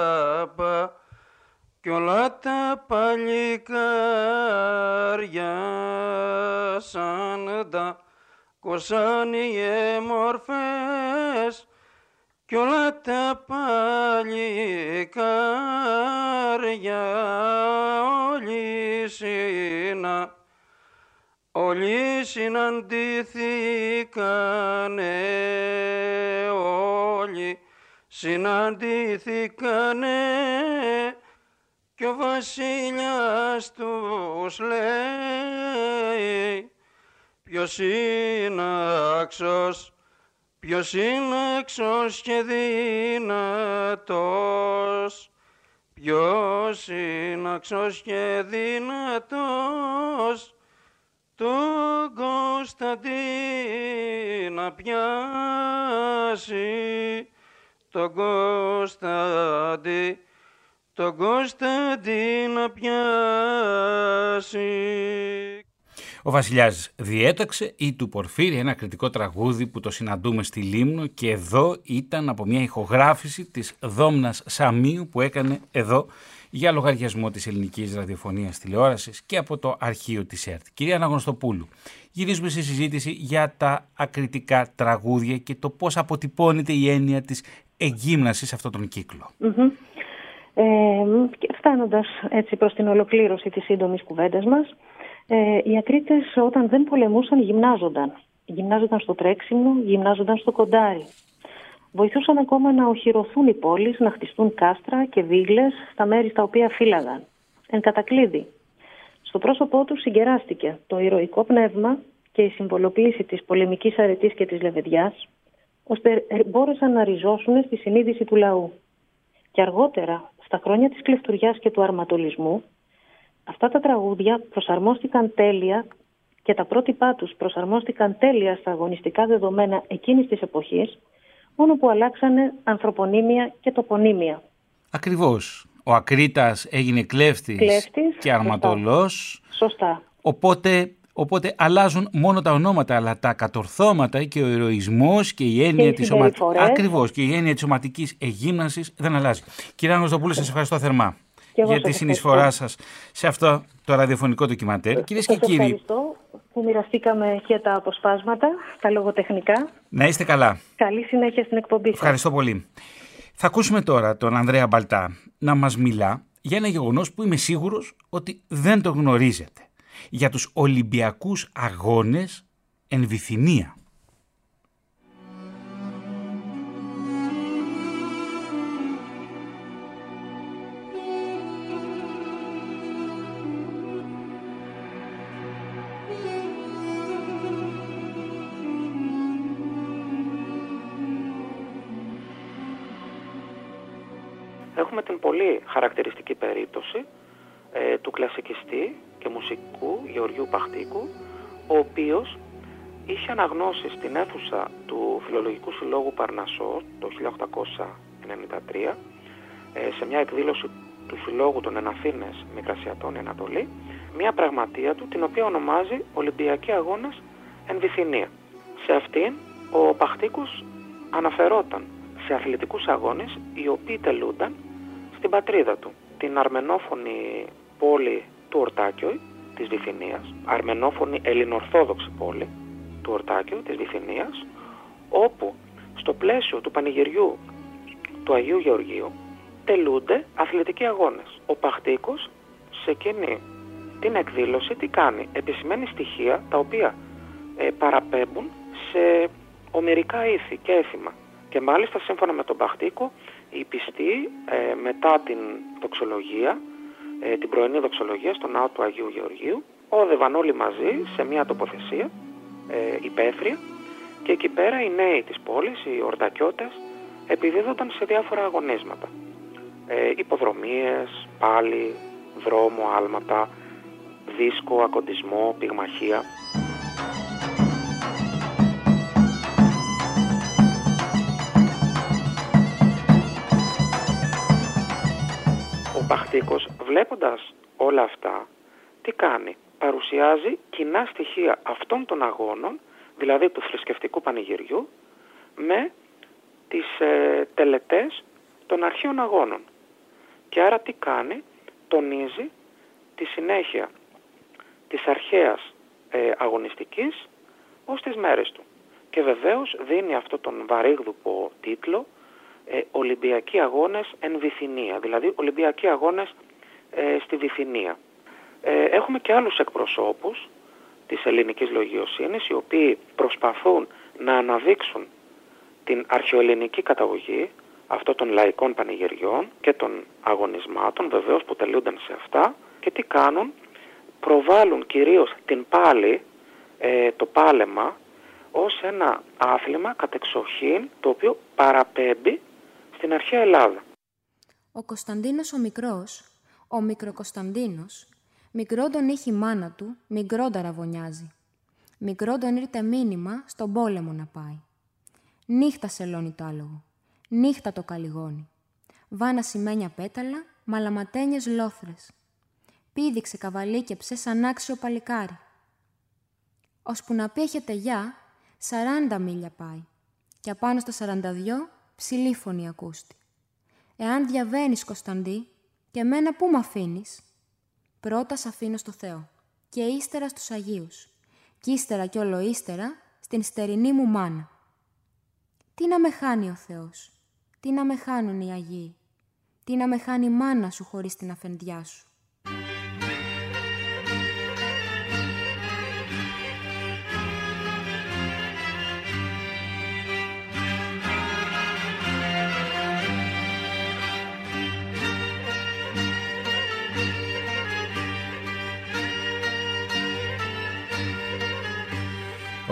κι όλα τα παλικάρια σαν τα κοσάνιε μορφές. Κι όλα τα παλικάρια όλοι συνα όλοι συναντήθηκανε όλοι συναντήθηκανε κι ο βασιλιάς τους λέει ποιος είναι άξος, ποιος είναι άξος και δυνατός ποιος είναι άξος και δυνατός τον Κωνσταντίνα πιάσει τον Κωνσταντίνα τον Κωνσταντίνο πιάσει. Ο βασιλιάς διέταξε ή του Πορφύρη ένα κριτικό τραγούδι που το συναντούμε στη Λίμνο και εδώ ήταν από μια ηχογράφηση της Δόμνας Σαμίου που έκανε εδώ για λογαριασμό της ελληνικής ραδιοφωνίας τηλεόρασης και από το αρχείο της ΕΡΤ. Κυρία Αναγνωστοπούλου, γυρίζουμε στη συζήτηση για τα ακριτικά τραγούδια και το πώς αποτυπώνεται η έννοια της εγκύμνασης σε αυτόν τον κυκλο ε, φτάνοντας έτσι προς την ολοκλήρωση της σύντομης κουβέντας μας, ε, οι ακρίτες όταν δεν πολεμούσαν γυμνάζονταν. Γυμνάζονταν στο τρέξιμο, γυμνάζονταν στο κοντάρι. Βοηθούσαν ακόμα να οχυρωθούν οι πόλεις, να χτιστούν κάστρα και βίγλες στα μέρη στα οποία φύλαγαν. Εν κατακλείδη. Στο πρόσωπό τους συγκεράστηκε το ηρωικό πνεύμα και η συμβολοποίηση της πολεμικής αρετής και της λεβεδιάς, ώστε μπόρεσαν να ριζώσουν στη συνείδηση του λαού. Και αργότερα στα χρόνια της κλεφτουριάς και του αρματολισμού, αυτά τα τραγούδια προσαρμόστηκαν τέλεια και τα πρότυπά τους προσαρμόστηκαν τέλεια στα αγωνιστικά δεδομένα εκείνης της εποχής, μόνο που αλλάξανε ανθρωπονίμια και τοπονίμια. Ακριβώς. Ο Ακρίτας έγινε κλέφτης, κλέφτης και αρματολός. Σωστά. Οπότε, οπότε αλλάζουν μόνο τα ονόματα, αλλά τα κατορθώματα και ο ηρωισμός και η έννοια, και της, σωματικής Ακριβώς, και η έννοια της σωματικής εγύμνασης δεν αλλάζει. Κύριε Άγνωστοπούλου, σας ευχαριστώ θερμά για τη συνεισφορά σας σε αυτό το ραδιοφωνικό ντοκιμαντέρ. Κυρίες και κύριοι. Ευχαριστώ που μοιραστήκαμε και τα αποσπάσματα, τα λογοτεχνικά. Να είστε καλά. Καλή συνέχεια στην εκπομπή σας. Ευχαριστώ πολύ. Θα ακούσουμε τώρα τον Ανδρέα Μπαλτά να μας μιλά για ένα γεγονός που είμαι σίγουρος ότι δεν το γνωρίζετε. Για τους Ολυμπιακούς Αγώνες εν Βυθινία. πολύ χαρακτηριστική περίπτωση ε, του κλασικιστή και μουσικού Γεωργίου Παχτίκου, ο οποίος είχε αναγνώσει στην αίθουσα του Φιλολογικού Συλλόγου Παρνασσό το 1893 ε, σε μια εκδήλωση του Συλλόγου των Εναθήνες Μικρασιατών Ανατολή μια πραγματεία του την οποία ονομάζει Ολυμπιακή Αγώνας εν Βυθινία. Σε αυτήν ο Παχτίκος αναφερόταν σε αθλητικούς αγώνες οι οποίοι τελούνταν στην πατρίδα του, την αρμενόφωνη πόλη του Ορτάκιου της Βυθινίας, αρμενόφωνη ελληνορθόδοξη πόλη του Ορτάκιου της Βυθινίας, όπου στο πλαίσιο του πανηγυριού του Αγίου Γεωργίου τελούνται αθλητικοί αγώνες. Ο Παχτίκος σε εκείνη την εκδήλωση τι κάνει, επισημαίνει στοιχεία τα οποία ε, παραπέμπουν σε ομερικά ήθη και έθιμα. Και μάλιστα σύμφωνα με τον Παχτίκο οι πιστοί ε, μετά την δοξολογία, ε, την πρωινή δοξολογία στον ναό του Αγίου Γεωργίου, όδευαν όλοι μαζί σε μια τοποθεσία ε, υπαίθρια και εκεί πέρα οι νέοι της πόλης, οι ορτακιώτες, επιδίδονταν σε διάφορα αγωνίσματα. Ε, υποδρομίες, πάλι, δρόμο, άλματα, δίσκο, ακοντισμό, πυγμαχία. Παχτίκος βλέποντας όλα αυτά τι κάνει; Παρουσιάζει κοινά στοιχεία αυτών των αγώνων, δηλαδή του θρησκευτικού πανηγυριού, με τις ε, τελετές των αρχαίων αγώνων. Και άρα τι κάνει, τονίζει τη συνέχεια της αρχαίας ε, αγωνιστικής ως τις μέρες του. Και βεβαίως δίνει αυτό τον βαρύγδουπο τίτλο ε, Ολυμπιακοί αγώνες εν Βυθινία, δηλαδή Ολυμπιακοί αγώνες ε, στη Βυθινία. Ε, έχουμε και άλλους εκπροσώπους της ελληνικής λογιοσύνης οι οποίοι προσπαθούν να αναδείξουν την αρχαιοελληνική καταγωγή αυτών των λαϊκών πανηγυριών και των αγωνισμάτων βεβαίως που τελούνταν σε αυτά και τι κάνουν, προβάλλουν κυρίως την πάλη, ε, το πάλεμα ως ένα άθλημα κατεξοχήν το οποίο παραπέμπει στην αρχαία Ελλάδα. Ο Κωνσταντίνος ο Μικρός, ο Μικροκωνσταντίνος, μικρό τον είχε η μάνα του, μικρό ταραβωνιάζει. Μικρό τον ήρθε μήνυμα στον πόλεμο να πάει. Νύχτα σελώνει το άλογο, νύχτα το καλυγόνι. Βάνα σημαίνια πέταλα, μαλαματένιες λόθρες. Πήδηξε καβαλή και ψε σαν άξιο παλικάρι. Ώσπου να πει έχετε γεια, σαράντα μίλια πάει. Και απάνω στα σαρανταδυο ψηλή φωνή ακούστη. Εάν διαβαίνεις, Κωνσταντή, και μένα πού μ' αφήνεις; Πρώτα σ' αφήνω στο Θεό και ύστερα στους Αγίους και ύστερα κι όλο ύστερα στην στερινή μου μάνα. Τι να με χάνει ο Θεός, τι να με χάνουν οι Αγίοι, τι να με χάνει η μάνα σου χωρίς την αφεντιά σου.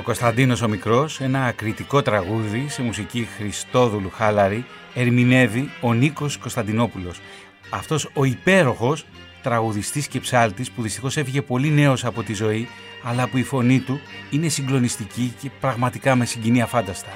Κωνσταντίνος ο Μικρός, ένα ακριτικό τραγούδι σε μουσική Χριστόδουλου Χάλαρη, ερμηνεύει ο Νίκος Κωνσταντινόπουλος. Αυτός ο υπέροχος τραγουδιστής και ψάλτης που δυστυχώς έφυγε πολύ νέος από τη ζωή, αλλά που η φωνή του είναι συγκλονιστική και πραγματικά με συγκινεί αφάνταστα.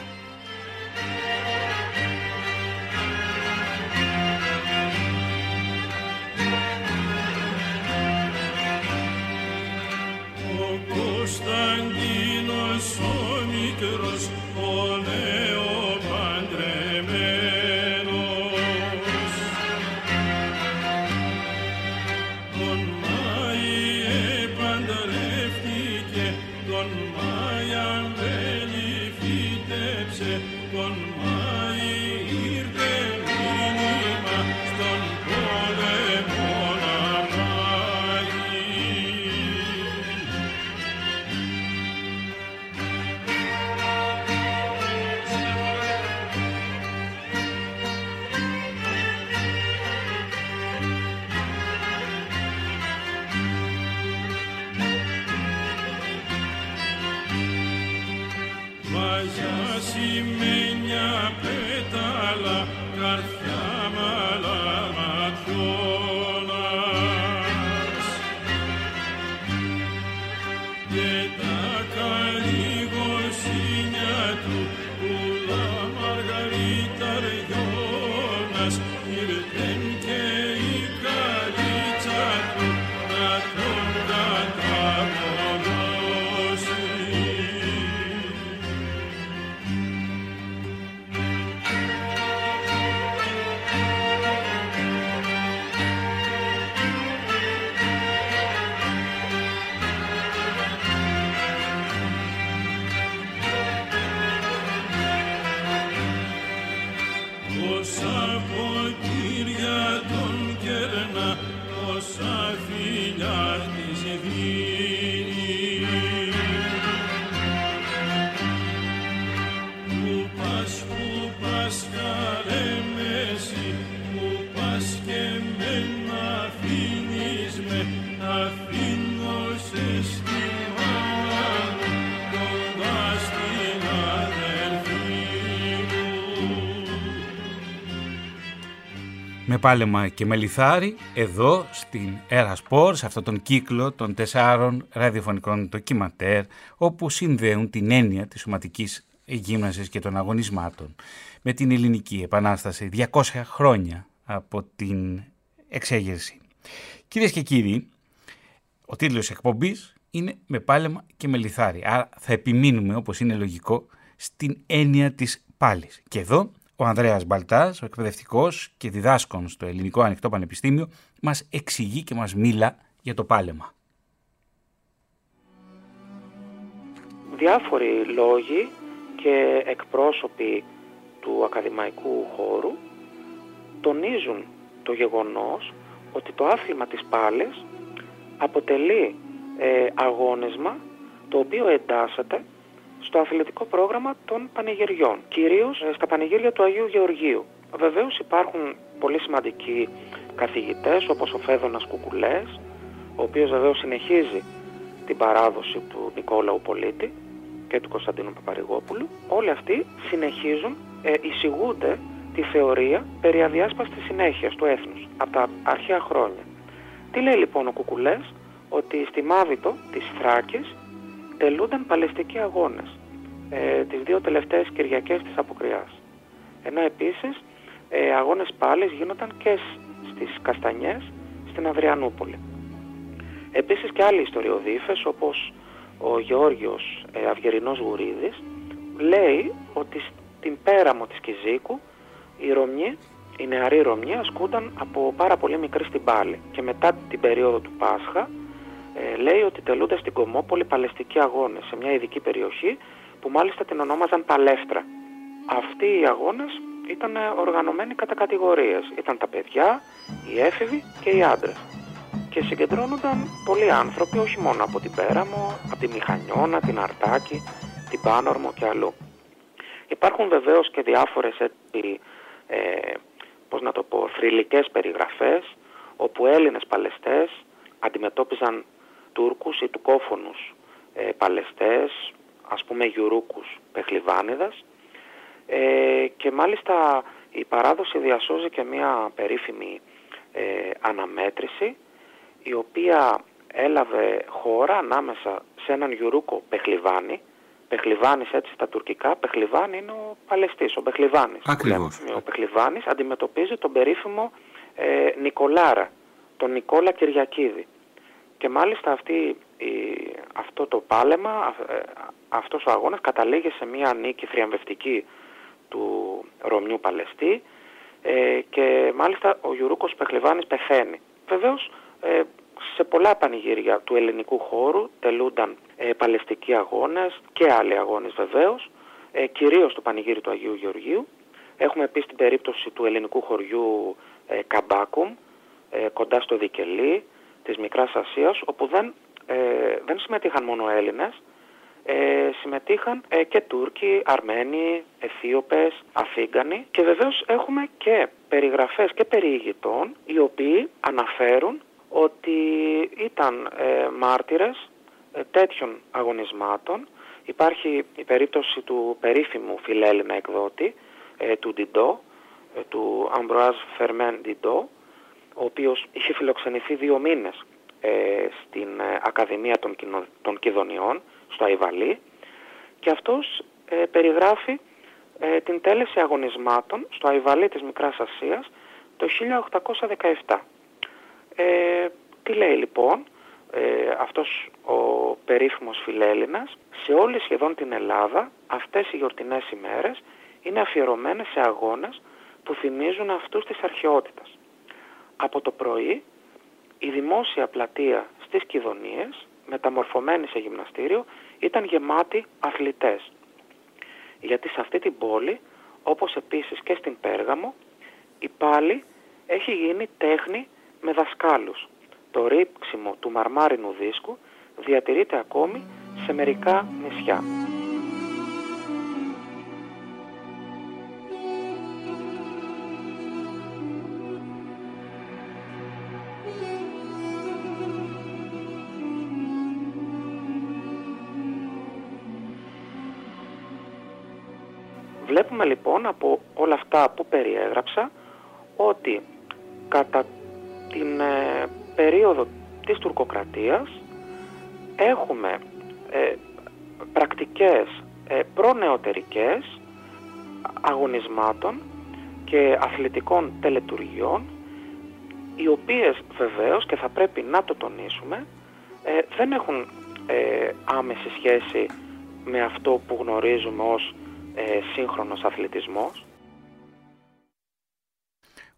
Με πάλεμα και με λιθάρι εδώ στην Era Sport, σε αυτόν τον κύκλο των τεσσάρων ραδιοφωνικών ντοκιματέρ όπου συνδέουν την έννοια της σωματικής γύμνασης και των αγωνισμάτων με την ελληνική επανάσταση 200 χρόνια από την εξέγερση. Κυρίες και κύριοι, ο τίτλος εκπομπής είναι «Με πάλεμα και με λιθάρι», άρα θα επιμείνουμε όπως είναι λογικό στην έννοια της πάλης. Και εδώ ο Ανδρέας Μπαλτάς, ο εκπαιδευτικός και διδάσκων στο Ελληνικό Ανοιχτό Πανεπιστήμιο, μας εξηγεί και μας μίλα για το πάλεμα. Διάφοροι λόγοι και εκπρόσωποι του ακαδημαϊκού χώρου τονίζουν το γεγονός ότι το άθλημα της πάλης αποτελεί ε, αγώνισμα το οποίο εντάσσεται στο αθλητικό πρόγραμμα των πανηγυριών, κυρίως ε, στα πανηγύρια του Αγίου Γεωργίου. Βεβαίως υπάρχουν πολύ σημαντικοί καθηγητές όπως ο Φέδωνας Κουκουλές, ο οποίος βεβαίως συνεχίζει την παράδοση του Νικόλαου Πολίτη και του Κωνσταντίνου Παπαρηγόπουλου. Όλοι αυτοί συνεχίζουν, ε, εισηγούνται τη θεωρία περί αδιάσπαστης συνέχειας του έθνους από τα αρχαία χρόνια. Τι λέει λοιπόν ο Κουκουλές, ότι στη Μάβητο της Θράκης τελούνταν παλαιστικοί αγώνες ε, τις δύο τελευταίες Κυριακές της Αποκριάς. Ενώ επίσης ε, αγώνες πάλης γίνονταν και στις Καστανιές στην Αδριανούπολη. Επίσης και άλλοι ιστοριοδίφες όπως ο Γεώργιος ε, Αυγερινός Γουρίδης λέει ότι στην πέραμο της Κιζίκου οι Ρωμιοί, οι νεαροί Ρωμιοί ασκούνταν από πάρα πολύ μικρή στην πάλη και μετά την περίοδο του Πάσχα ε, λέει ότι τελούνται στην Κομόπολη παλαιστικοί αγώνες σε μια ειδική περιοχή που μάλιστα την ονόμαζαν Παλεύτρα. Αυτοί οι αγώνες ήταν οργανωμένοι κατά κατηγορίες. Ήταν τα παιδιά, οι έφηβοι και οι άντρες. Και συγκεντρώνονταν πολλοί άνθρωποι, όχι μόνο από την Πέραμο, από τη Μηχανιώνα, την Αρτάκη, την Πάνορμο και αλλού. Υπάρχουν βεβαίως και διάφορες έτσι, ε, πώς να το πω, θρηλυκές περιγραφές, όπου Έλληνες παλαιστές αντιμετώπιζαν Τούρκους ή τουκόφωνους ε, παλαιστές, ας πούμε γιουρούκους πεχλιβάνιδας ε, και μάλιστα η παράδοση διασώζει και μια περίφημη ε, αναμέτρηση η οποία έλαβε χώρα ανάμεσα σε έναν Γιουρούκο Πεχλιβάνη. Πεχλιβάνης έτσι στα τουρκικά, Πεχλιβάνη είναι ο Παλαιστής, ο Πεχλιβάνης. Ακριβώς. Ο Πεχλιβάνης αντιμετωπίζει τον περίφημο ε, Νικολάρα, τον Νικόλα Κυριακίδη. Και μάλιστα αυτή, η, αυτό το πάλεμα, ε, αυτός ο αγώνας καταλήγει σε μια νίκη θριαμβευτική του Ρωμιού Παλαιστή ε, και μάλιστα ο Γιουρούκος Πεχλιβάνης πεθαίνει. Βεβαίως ε, σε πολλά πανηγύρια του ελληνικού χώρου τελούνταν ε, παλαιστικοί αγώνες και άλλοι αγώνες βεβαίως, ε, κυρίως το πανηγύρι του Αγίου Γεωργίου. Έχουμε επίσης την περίπτωση του ελληνικού χωριού ε, Καμπάκουμ, ε, κοντά στο Δικελή της Μικράς Ασίας, όπου δεν, ε, δεν συμμετείχαν μόνο Έλληνες, ε, συμμετείχαν ε, και Τούρκοι, Αρμένοι, Αιθίωπες, Αφίγκανοι και βεβαίως έχουμε και περιγραφές και περιηγητών οι οποίοι αναφέρουν ότι ήταν ε, μάρτυρες ε, τέτοιων αγωνισμάτων. Υπάρχει η περίπτωση του περίφημου φιλέλληνα εκδότη, ε, του Διντό, του Αμπροάζ Φερμέν Διντό, ο οποίος είχε φιλοξενηθεί δύο μήνες στην Ακαδημία των, των Κιδωνιών, στο Αϊβαλή, και αυτός περιγράφει την τέλεση αγωνισμάτων στο Αϊβαλή της Μικράς Ασίας το 1817. Ε, τι λέει λοιπόν ε, αυτός ο περίφημος φιλέλληνας, σε όλη σχεδόν την Ελλάδα αυτές οι γιορτινές ημέρες είναι αφιερωμένες σε αγώνες που θυμίζουν αυτούς της αρχαιότητας. Από το πρωί η δημόσια πλατεία στις Κιδωνίες, μεταμορφωμένη σε γυμναστήριο, ήταν γεμάτη αθλητές. Γιατί σε αυτή την πόλη, όπως επίσης και στην Πέργαμο, η πάλι έχει γίνει τέχνη με δασκάλους. Το ρίψιμο του μαρμάρινου δίσκου διατηρείται ακόμη σε μερικά νησιά. Βλέπουμε λοιπόν από όλα αυτά που περιέγραψα ότι κατά την ε, περίοδο της τουρκοκρατίας έχουμε ε, πρακτικές ε, προνεωτερικές αγωνισμάτων και αθλητικών τελετουργιών οι οποίες βεβαίως και θα πρέπει να το τονίσουμε ε, δεν έχουν άμεση σχέση με αυτό που γνωρίζουμε ως σύγχρονος αθλητισμός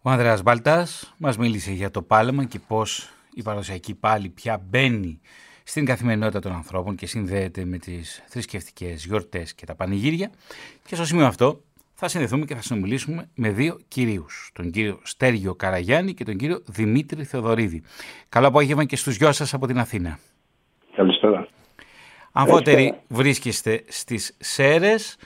ο Ανδρέας Μπαλτάς μας μίλησε για το πάλεμα και πώς η παραδοσιακή πάλι πια μπαίνει στην καθημερινότητα των ανθρώπων και συνδέεται με τις θρησκευτικές γιορτές και τα πανηγύρια. Και στο σημείο αυτό θα συνδεθούμε και θα συνομιλήσουμε με δύο κυρίους, τον κύριο Στέργιο Καραγιάννη και τον κύριο Δημήτρη Θεοδωρίδη. Καλό απόγευμα και στους δυο σας από την Αθήνα. Καλησπέρα. Αμφότεροι βρίσκεστε στις Σέρες.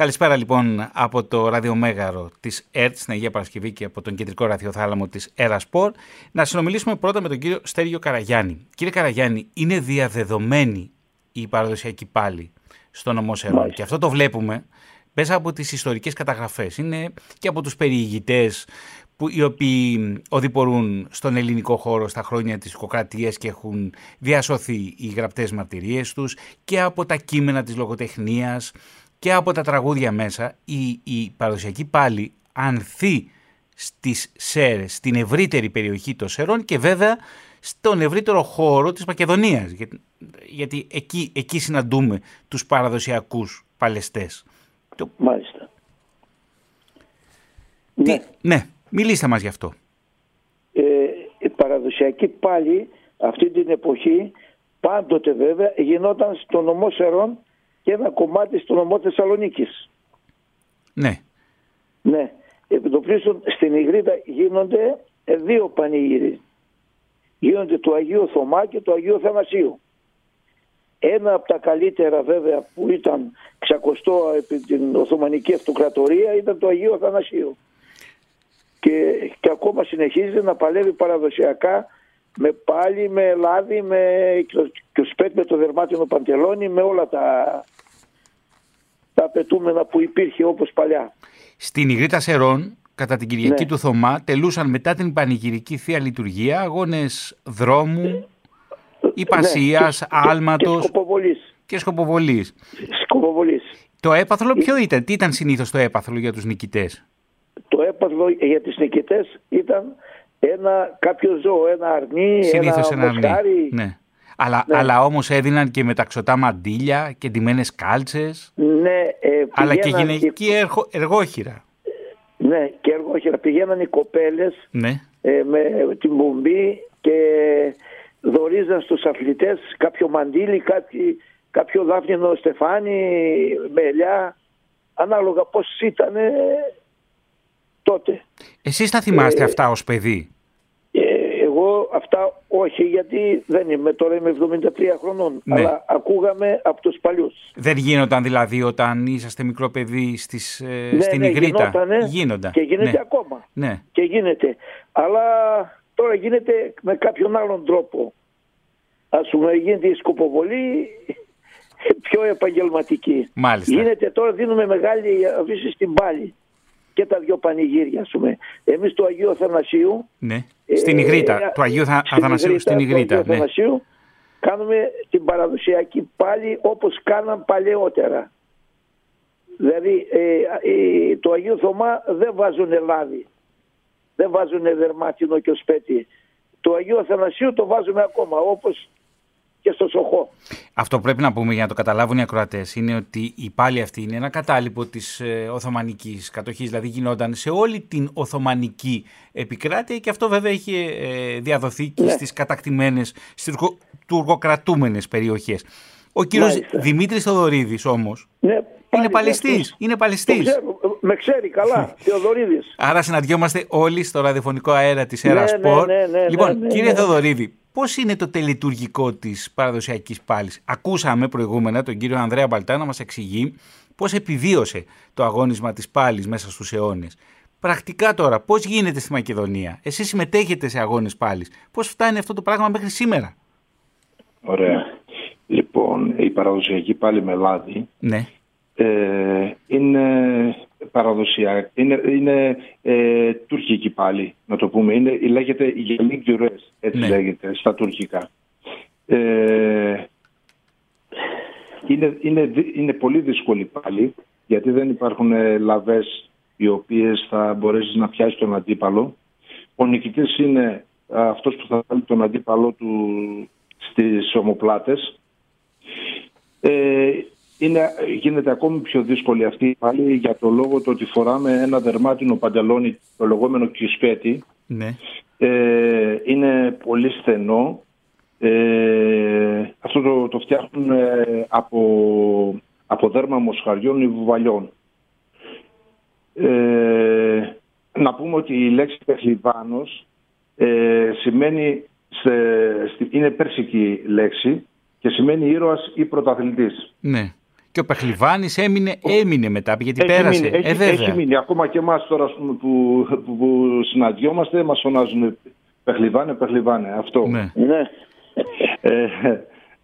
Καλησπέρα λοιπόν από το ραδιομέγαρο της ΕΡΤ στην Αγία Παρασκευή και από τον κεντρικό ραδιοθάλαμο της ΕΡΑΣΠΟΡ να συνομιλήσουμε πρώτα με τον κύριο Στέργιο Καραγιάννη. Κύριε Καραγιάννη, είναι διαδεδομένη η παραδοσιακή πάλι στο νομό Σερών και αυτό το βλέπουμε μέσα από τις ιστορικές καταγραφές. Είναι και από τους περιηγητές που, οι οποίοι οδηπορούν στον ελληνικό χώρο στα χρόνια της οικοκρατίας και έχουν διασωθεί οι γραπτές μαρτυρίες τους και από τα κείμενα της λογοτεχνίας και από τα τραγούδια μέσα η, η παραδοσιακή πάλι ανθεί στις Σέρες, στην ευρύτερη περιοχή των Σερών και βέβαια στον ευρύτερο χώρο της Μακεδονίας γιατί, γιατί εκεί, εκεί συναντούμε τους παραδοσιακούς παλαιστές. Μάλιστα. Τι, ναι. ναι, μιλήστε μας γι' αυτό. Ε, η παραδοσιακή πάλι αυτή την εποχή πάντοτε βέβαια γινόταν στο νομό Σερών και ένα κομμάτι στο νομό Θεσσαλονίκης. Ναι. Ναι. Επιτοπλίστων στην Ιγρήτα γίνονται δύο πανηγύρι. Γίνονται του Αγίου Θωμά και του Αγίου Θανασίου. Ένα από τα καλύτερα βέβαια που ήταν ξακοστό επί την Οθωμανική Αυτοκρατορία ήταν το Αγίου Θανασίου. Και, και ακόμα συνεχίζει να παλεύει παραδοσιακά με πάλι, με λάδι, με και σπέτ με το δερμάτινο παντελόνι, με όλα τα, τα απαιτούμενα που υπήρχε όπως παλιά. Στην Ιγρήτα Σερών κατά την Κυριακή Ναι. του Θωμά τελούσαν μετά την πανηγυρική Θεία Λειτουργία αγώνες δρόμου, υπασίας, Ναι, και- άλματος Και σκοποβολής. και σκοποβολής. Σκοποβολής. Το έπαθλο ποιο ήταν, τι ήταν συνήθως το έπαθλο για τους νικητές; Το έπαθλο για τις νικητές ήταν ένα κάποιο ζώο, ένα αρνί, Συνήθως ένα ένα αρνί. μοσχάρι. Ναι. Αλλά, Ναι. αλλά όμως έδιναν και μεταξωτά μαντίλια και ντυμένες κάλτσες, Ναι, ε, αλλά και πηγαίναν γυναική εργο- εργόχειρα. οι- Ναι, και εργόχειρα. Πηγαίναν οι κοπέλες Ναι. ε, με την μπομπή και δωρίζαν στους αθλητές κάποιο μαντίλι, κάποιο, κάποιο δάφνινο στεφάνι, με ελιά, ανάλογα πώς ήταν ε, τότε. Εσείς τα θυμάστε Ε, αυτά ως παιδί; Ε, εγώ αυτά όχι γιατί δεν είμαι, τώρα είμαι 73 χρονών, Ναι. αλλά ακούγαμε από τους παλιούς. Δεν γίνονταν δηλαδή όταν είσαστε μικρό παιδί στις, ε, Ναι, στην ναι, Ιγρήτα. γινότανε Γίνονταν. Και γίνεται ναι. ακόμα. Ναι. Και γίνεται. Αλλά τώρα γίνεται με κάποιον άλλον τρόπο. Ας πούμε γίνεται η σκοποβολή πιο επαγγελματική. Μάλιστα. Γίνεται τώρα δίνουμε μεγάλη αφήση στην πάλη και τα δυο πανηγύρια ας πούμε. Εμείς του Αγίου Αθανασίου ναι. Στην Ιγρήτα, ε, του Αγίου Θα- στην Αθανασίου στην του Ιγρήτα. Αγίου Ναι. Αθανασίου κάνουμε την παραδοσιακή πάλι όπως κάναν παλαιότερα. Δηλαδή ε, ε, το Αγίου Θωμά δεν βάζουν λάδι, δεν βάζουν δερμάτινο και σπέτη. Το Αγίου Αθανασίου το βάζουμε ακόμα όπως και στο Σοχό. Αυτό που πρέπει να πούμε για να το καταλάβουν οι ακροατές είναι ότι η πάλη αυτή είναι ένα κατάλοιπο της ε, Οθωμανικής κατοχής. Δηλαδή γινόταν σε όλη την Οθωμανική επικράτεια και αυτό βέβαια είχε ε, διαδοθεί και Ναι. στις κατακτημένες, στις τουρκοκρατούμενες περιοχές. Ο κύριος Μάλιστα. Δημήτρης Θοδωρίδη όμως Ναι, είναι πάλι παλαιστής. αυτός. Είναι Το παλαιστής. ξέρω, με ξέρει καλά, Θεοδωρίδης. Άρα συναντιόμαστε όλοι στο ραδιοφωνικό αέρα της Ναι, Έρα ναι, Σπορ. ναι, ναι, λοιπόν, ναι, ναι, κύριε ναι. Θεοδωρίδη, πώς είναι το τελετουργικό της παραδοσιακής πάλης; Ακούσαμε προηγούμενα τον κύριο Ανδρέα Μπαλτά να μας εξηγεί πώς επιβίωσε το αγώνισμα της πάλης μέσα στους αιώνες. Πρακτικά τώρα, πώς γίνεται στη Μακεδονία; Εσείς συμμετέχετε σε αγώνες πάλης. Πώς φτάνει αυτό το πράγμα μέχρι σήμερα; Ωραία. Λοιπόν, η παραδοσιακή πάλι με λάδι Ναι. ε, είναι παραδοσιακή, είναι, είναι ε, τουρκική πάλι, να το πούμε. Είναι, λέγεται γελί γκιουρές, έτσι Ναι. λέγεται στα τουρκικά. Ε, είναι, είναι, δυ- είναι πολύ δύσκολη πάλι, γιατί δεν υπάρχουν ε, λαβές οι οποίες θα μπορέσεις να πιάσεις τον αντίπαλο. Ο νικητής είναι α, αυτός που θα βάλει τον αντίπαλό του στις ομοπλάτες. Ε, είναι, γίνεται ακόμη πιο δύσκολη αυτή πάλι για το λόγο το ότι φοράμε ένα δερμάτινο παντελόνι, το λεγόμενο κισπέτι. Ναι. Ε, είναι πολύ στενό. Ε, αυτό το, το φτιάχνουν ε, από, από δέρμα μοσχαριών ή βουβαλιών. Ε, να πούμε ότι η λέξη πεχλιβάνος ε, σημαίνει σε, στη- είναι περσική λέξη και σημαίνει ήρωας ή πρωταθλητής. Ναι. Και ο Πεχλιβάνης έμεινε, έμεινε μετά, γιατί πέρασε. Μείνει, έχει, ε, βέβαια. έχει μείνει. Ακόμα και εμάς τώρα ας πούμε, που, που, που συναντιόμαστε μας φωνάζουν πεχλιβάνε, πεχλιβάνε. Αυτό. Ναι. Ναι. Ε,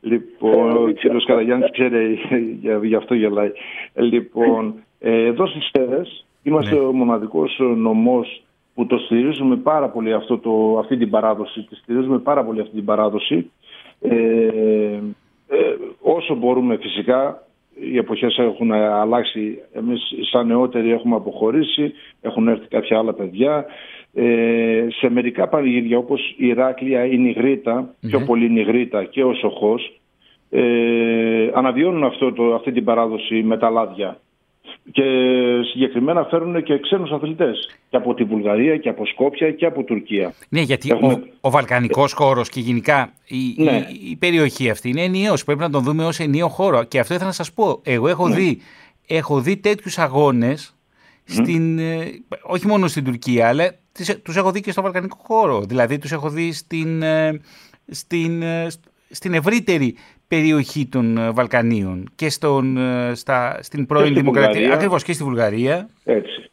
λοιπόν, ο κύριος Καραγιάννης ξέρει, για- γι' αυτό γελάει. Λοιπόν, ε, εδώ στις Σέρες είμαστε Ναι. ο μοναδικός νομός που το στηρίζουμε πάρα πολύ αυτό το, αυτή την παράδοση. Τη στηρίζουμε πάρα πολύ αυτή την παράδοση. Ε, ε, όσο μπορούμε φυσικά, οι εποχές έχουν αλλάξει. Εμείς σαν νεότεροι έχουμε αποχωρήσει, έχουν έρθει κάποια άλλα παιδιά. Ε, σε μερικά πανηγύρια όπως η Ηράκλεια, η Νιγρήτα, πιο πολύ η Νιγρήτα και ο Σοχός, ε, αναβιώνουν αυτό το, αυτή την παράδοση με τα λάδια. Και συγκεκριμένα φέρνουν και ξένους αθλητές. Και από τη Βουλγαρία και από Σκόπια και από Τουρκία. Ναι, γιατί Έχουμε- ο, ο βαλκανικός χώρος και γενικά η, Ναι. η, η περιοχή αυτή είναι ενιαίος. Πρέπει να τον δούμε ως ενιαίο χώρο. Και αυτό ήθελα να σας πω. Εγώ έχω, δει, έχω δει τέτοιους αγώνες στην, ε, όχι μόνο στην Τουρκία, αλλά τις- τους έχω δει και στο βαλκανικό χώρο. Δηλαδή τους έχω δει στην, ε, στην, ε, σ- στην ευρύτερη περιοχή των ε, Βαλκανίων και στον, ε, στα, στην πρώην στη Δημοκρατία. Βουλγαρία. Ακριβώς και στη Βουλγαρία. Έτσι.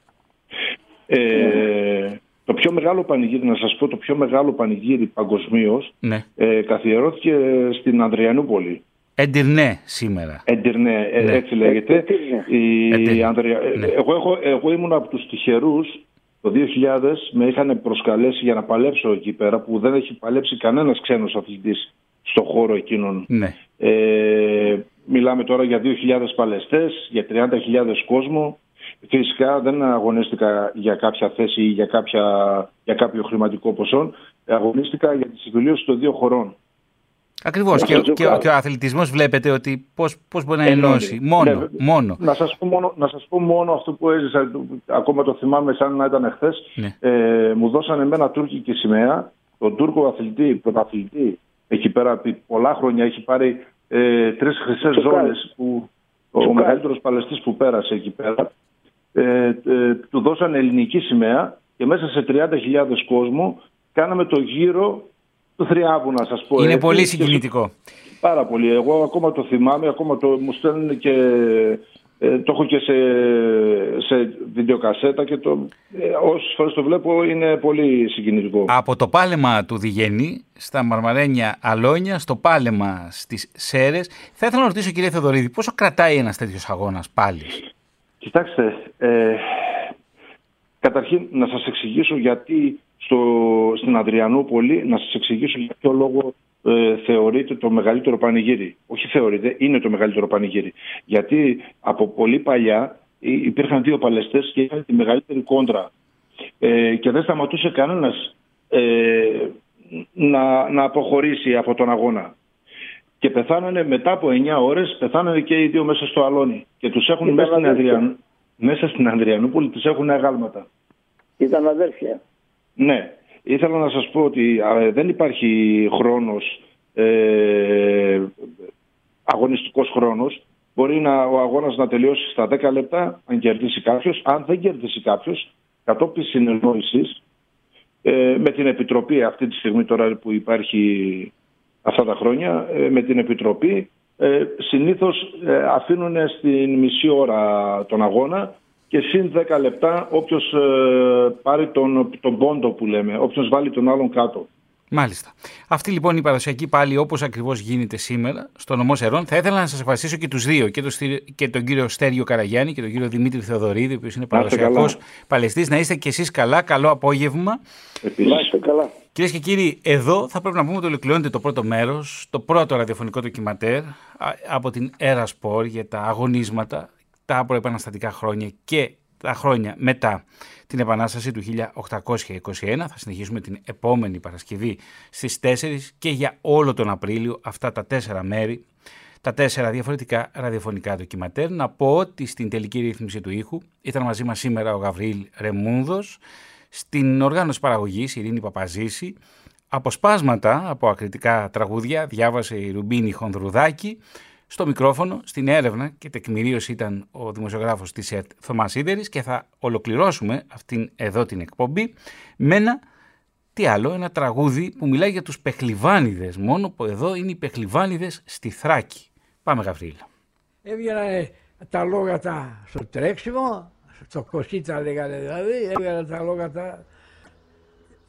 Ε, Το πιο μεγάλο πανηγύρι, να σας πω, το πιο μεγάλο πανηγύρι παγκοσμίως Ναι. ε, καθιερώθηκε στην Ανδριανούπολη. Εντυρνέ σήμερα. Εντυρνέ, ε, Ναι. έτσι λέγεται. Η Εντυρνέ, Ανδρια... ναι. εγώ, έχω, εγώ ήμουν από τους τυχερούς το 2000 με είχαν προσκαλέσει για να παλέψω εκεί πέρα που δεν έχει παλέψει κανένας ξένος αθλητής στο χώρο εκείνον. Ναι. Ε, μιλάμε τώρα για 2.000 παλαιστές, για 30.000 κόσμο. Φυσικά δεν αγωνίστηκα για κάποια θέση ή για, κάποια, για κάποιο χρηματικό ποσό. Αγωνίστηκα για τη συμφιλίωση των δύο χωρών. Ακριβώς. Και, και, και, ο αθλητισμός βλέπετε ότι πώ πώς μπορεί να ενώσει. Μόνο. Ναι, μόνο. Να σας πω, μόνο, να σας πω μόνο αυτό που έζησα, ακόμα το θυμάμαι σαν να ήταν εχθές. Ναι. Ε, μου δώσανε εμένα τουρκική σημαία. Τον Τούρκο αθλητή, πρωταθλητή, εκεί πέρα επί πολλά χρόνια έχει πάρει ε, τρεις χρυσές ζώνες. Ο μεγαλύτερος παλαιστής που πέρασε εκεί πέρα. Ε, ε, του δώσανε ελληνική σημαία και μέσα σε 30.000 κόσμο κάναμε το γύρο του θριάβου να σας πω. Είναι πολύ συγκινητικό. Πάρα πολύ. Εγώ ακόμα το θυμάμαι, ακόμα το, μου στέλνουν και ε, το έχω και σε, σε βιντεοκασέτα και το, ε, όσες φορές το βλέπω είναι πολύ συγκινητικό. Από το πάλεμα του Διγενή στα Μαρμαρένια Αλόνια, στο πάλεμα στις Σέρες, θα ήθελα να ρωτήσω κύριε Θεοδωρίδη, πόσο κρατάει ένας τέτοιος αγώνας πάλι; Κοιτάξτε, ε, καταρχήν να σας εξηγήσω γιατί στο, στην Αδριανούπολη να σας εξηγήσω για ποιο λόγο ε, θεωρείται το μεγαλύτερο πανηγύρι. Όχι θεωρείται, είναι το μεγαλύτερο πανηγύρι. Γιατί από πολύ παλιά υπήρχαν δύο παλαιστές και είχαν τη μεγαλύτερη κόντρα. Ε, και δεν σταματούσε κανένας ε, να, να αποχωρήσει από τον αγώνα. Και πεθάνανε μετά από 9 ώρες, πεθάνανε και οι δύο μέσα στο αλόνι. Και τους έχουν μέσα στην, Αδριαν... μέσα στην Ανδριανούπολη, τους έχουν αγάλματα. Ήταν αδέρφια. Ναι. Ήθελα να σας πω ότι δεν υπάρχει χρόνος, ε, αγωνιστικός χρόνος. Μπορεί να, ο αγώνας να τελειώσει στα 10 λεπτά, αν κερδίσει κάποιος. Αν δεν κερδίσει κάποιος, κατόπιν συνεννόησης, ε, με την Επιτροπή αυτή τη στιγμή τώρα που υπάρχει αυτά τα χρόνια, ε, με την Επιτροπή, ε, συνήθως ε, αφήνουν στην μισή ώρα τον αγώνα και συν 10 λεπτά όποιος ε, πάρει τον, τον πόντο που λέμε, όποιος βάλει τον άλλον κάτω. Μάλιστα. Αυτή λοιπόν η παραδοσιακή πάλι όπως ακριβώς γίνεται σήμερα στο νομό Σερών. Θα ήθελα να σας ευχαριστήσω και τους δύο, και, το, και τον κύριο Στέριο Καραγιάννη και τον κύριο Δημήτρη Θεοδωρίδη, ο οποίος είναι παραδοσιακός παλαιστής. Να είστε κι εσείς καλά. Καλό απόγευμα. Επίσης. καλά. Κυρίες και κύριοι, εδώ θα πρέπει να πούμε ότι ολοκληρώνεται το πρώτο μέρος, το πρώτο ραδιοφωνικό ντοκιματέρ από την Era Sport για τα αγωνίσματα τα προεπαναστατικά χρόνια και τα χρόνια μετά την Επανάσταση του 1821. Θα συνεχίσουμε την επόμενη Παρασκευή στις 4 και για όλο τον Απρίλιο αυτά τα τέσσερα μέρη, τα τέσσερα διαφορετικά ραδιοφωνικά ντοκιματέρ. Να πω ότι στην τελική ρύθμιση του ήχου ήταν μαζί μας σήμερα ο Γαβρίλ Ρεμούνδος, στην οργάνωση παραγωγής η Ειρήνη Παπαζήση, αποσπάσματα από ακριτικά τραγούδια διάβασε η Ρουμπίνη Χονδρουδάκη, στο μικρόφωνο, στην έρευνα και τεκμηρίωση ήταν ο δημοσιογράφος της ΕΡΤ Θωμάς Σίδερης και θα ολοκληρώσουμε αυτήν εδώ την εκπομπή με ένα, τι άλλο, ένα τραγούδι που μιλάει για τους πεχλιβάνιδες, μόνο που εδώ είναι οι πεχλιβάνιδες στη Θράκη. Πάμε Γαβρίλα. Έβγαιναν τα λόγατα στο τρέξιμο, στο κοσίτα λέγανε δηλαδή, έβγαιναν τα λόγατα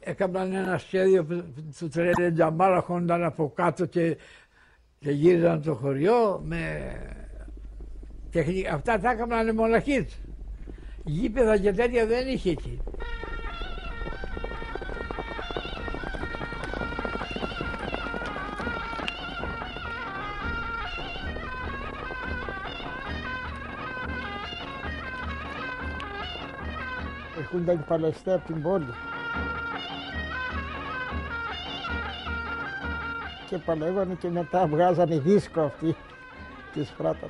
έκαναν ένα σχέδιο που του τρέλε τζαμάλα χόνταν από κάτω και και γύριζαν το χωριό με τεχνική. Αυτά τα έκαναν μοναχοί Γήπεδα και τέτοια δεν είχε εκεί. Έχουν τα παλαιστέ από την πόλη. Και παλεύανε και μετά βγάζανε δίσκο αυτοί της φράτα.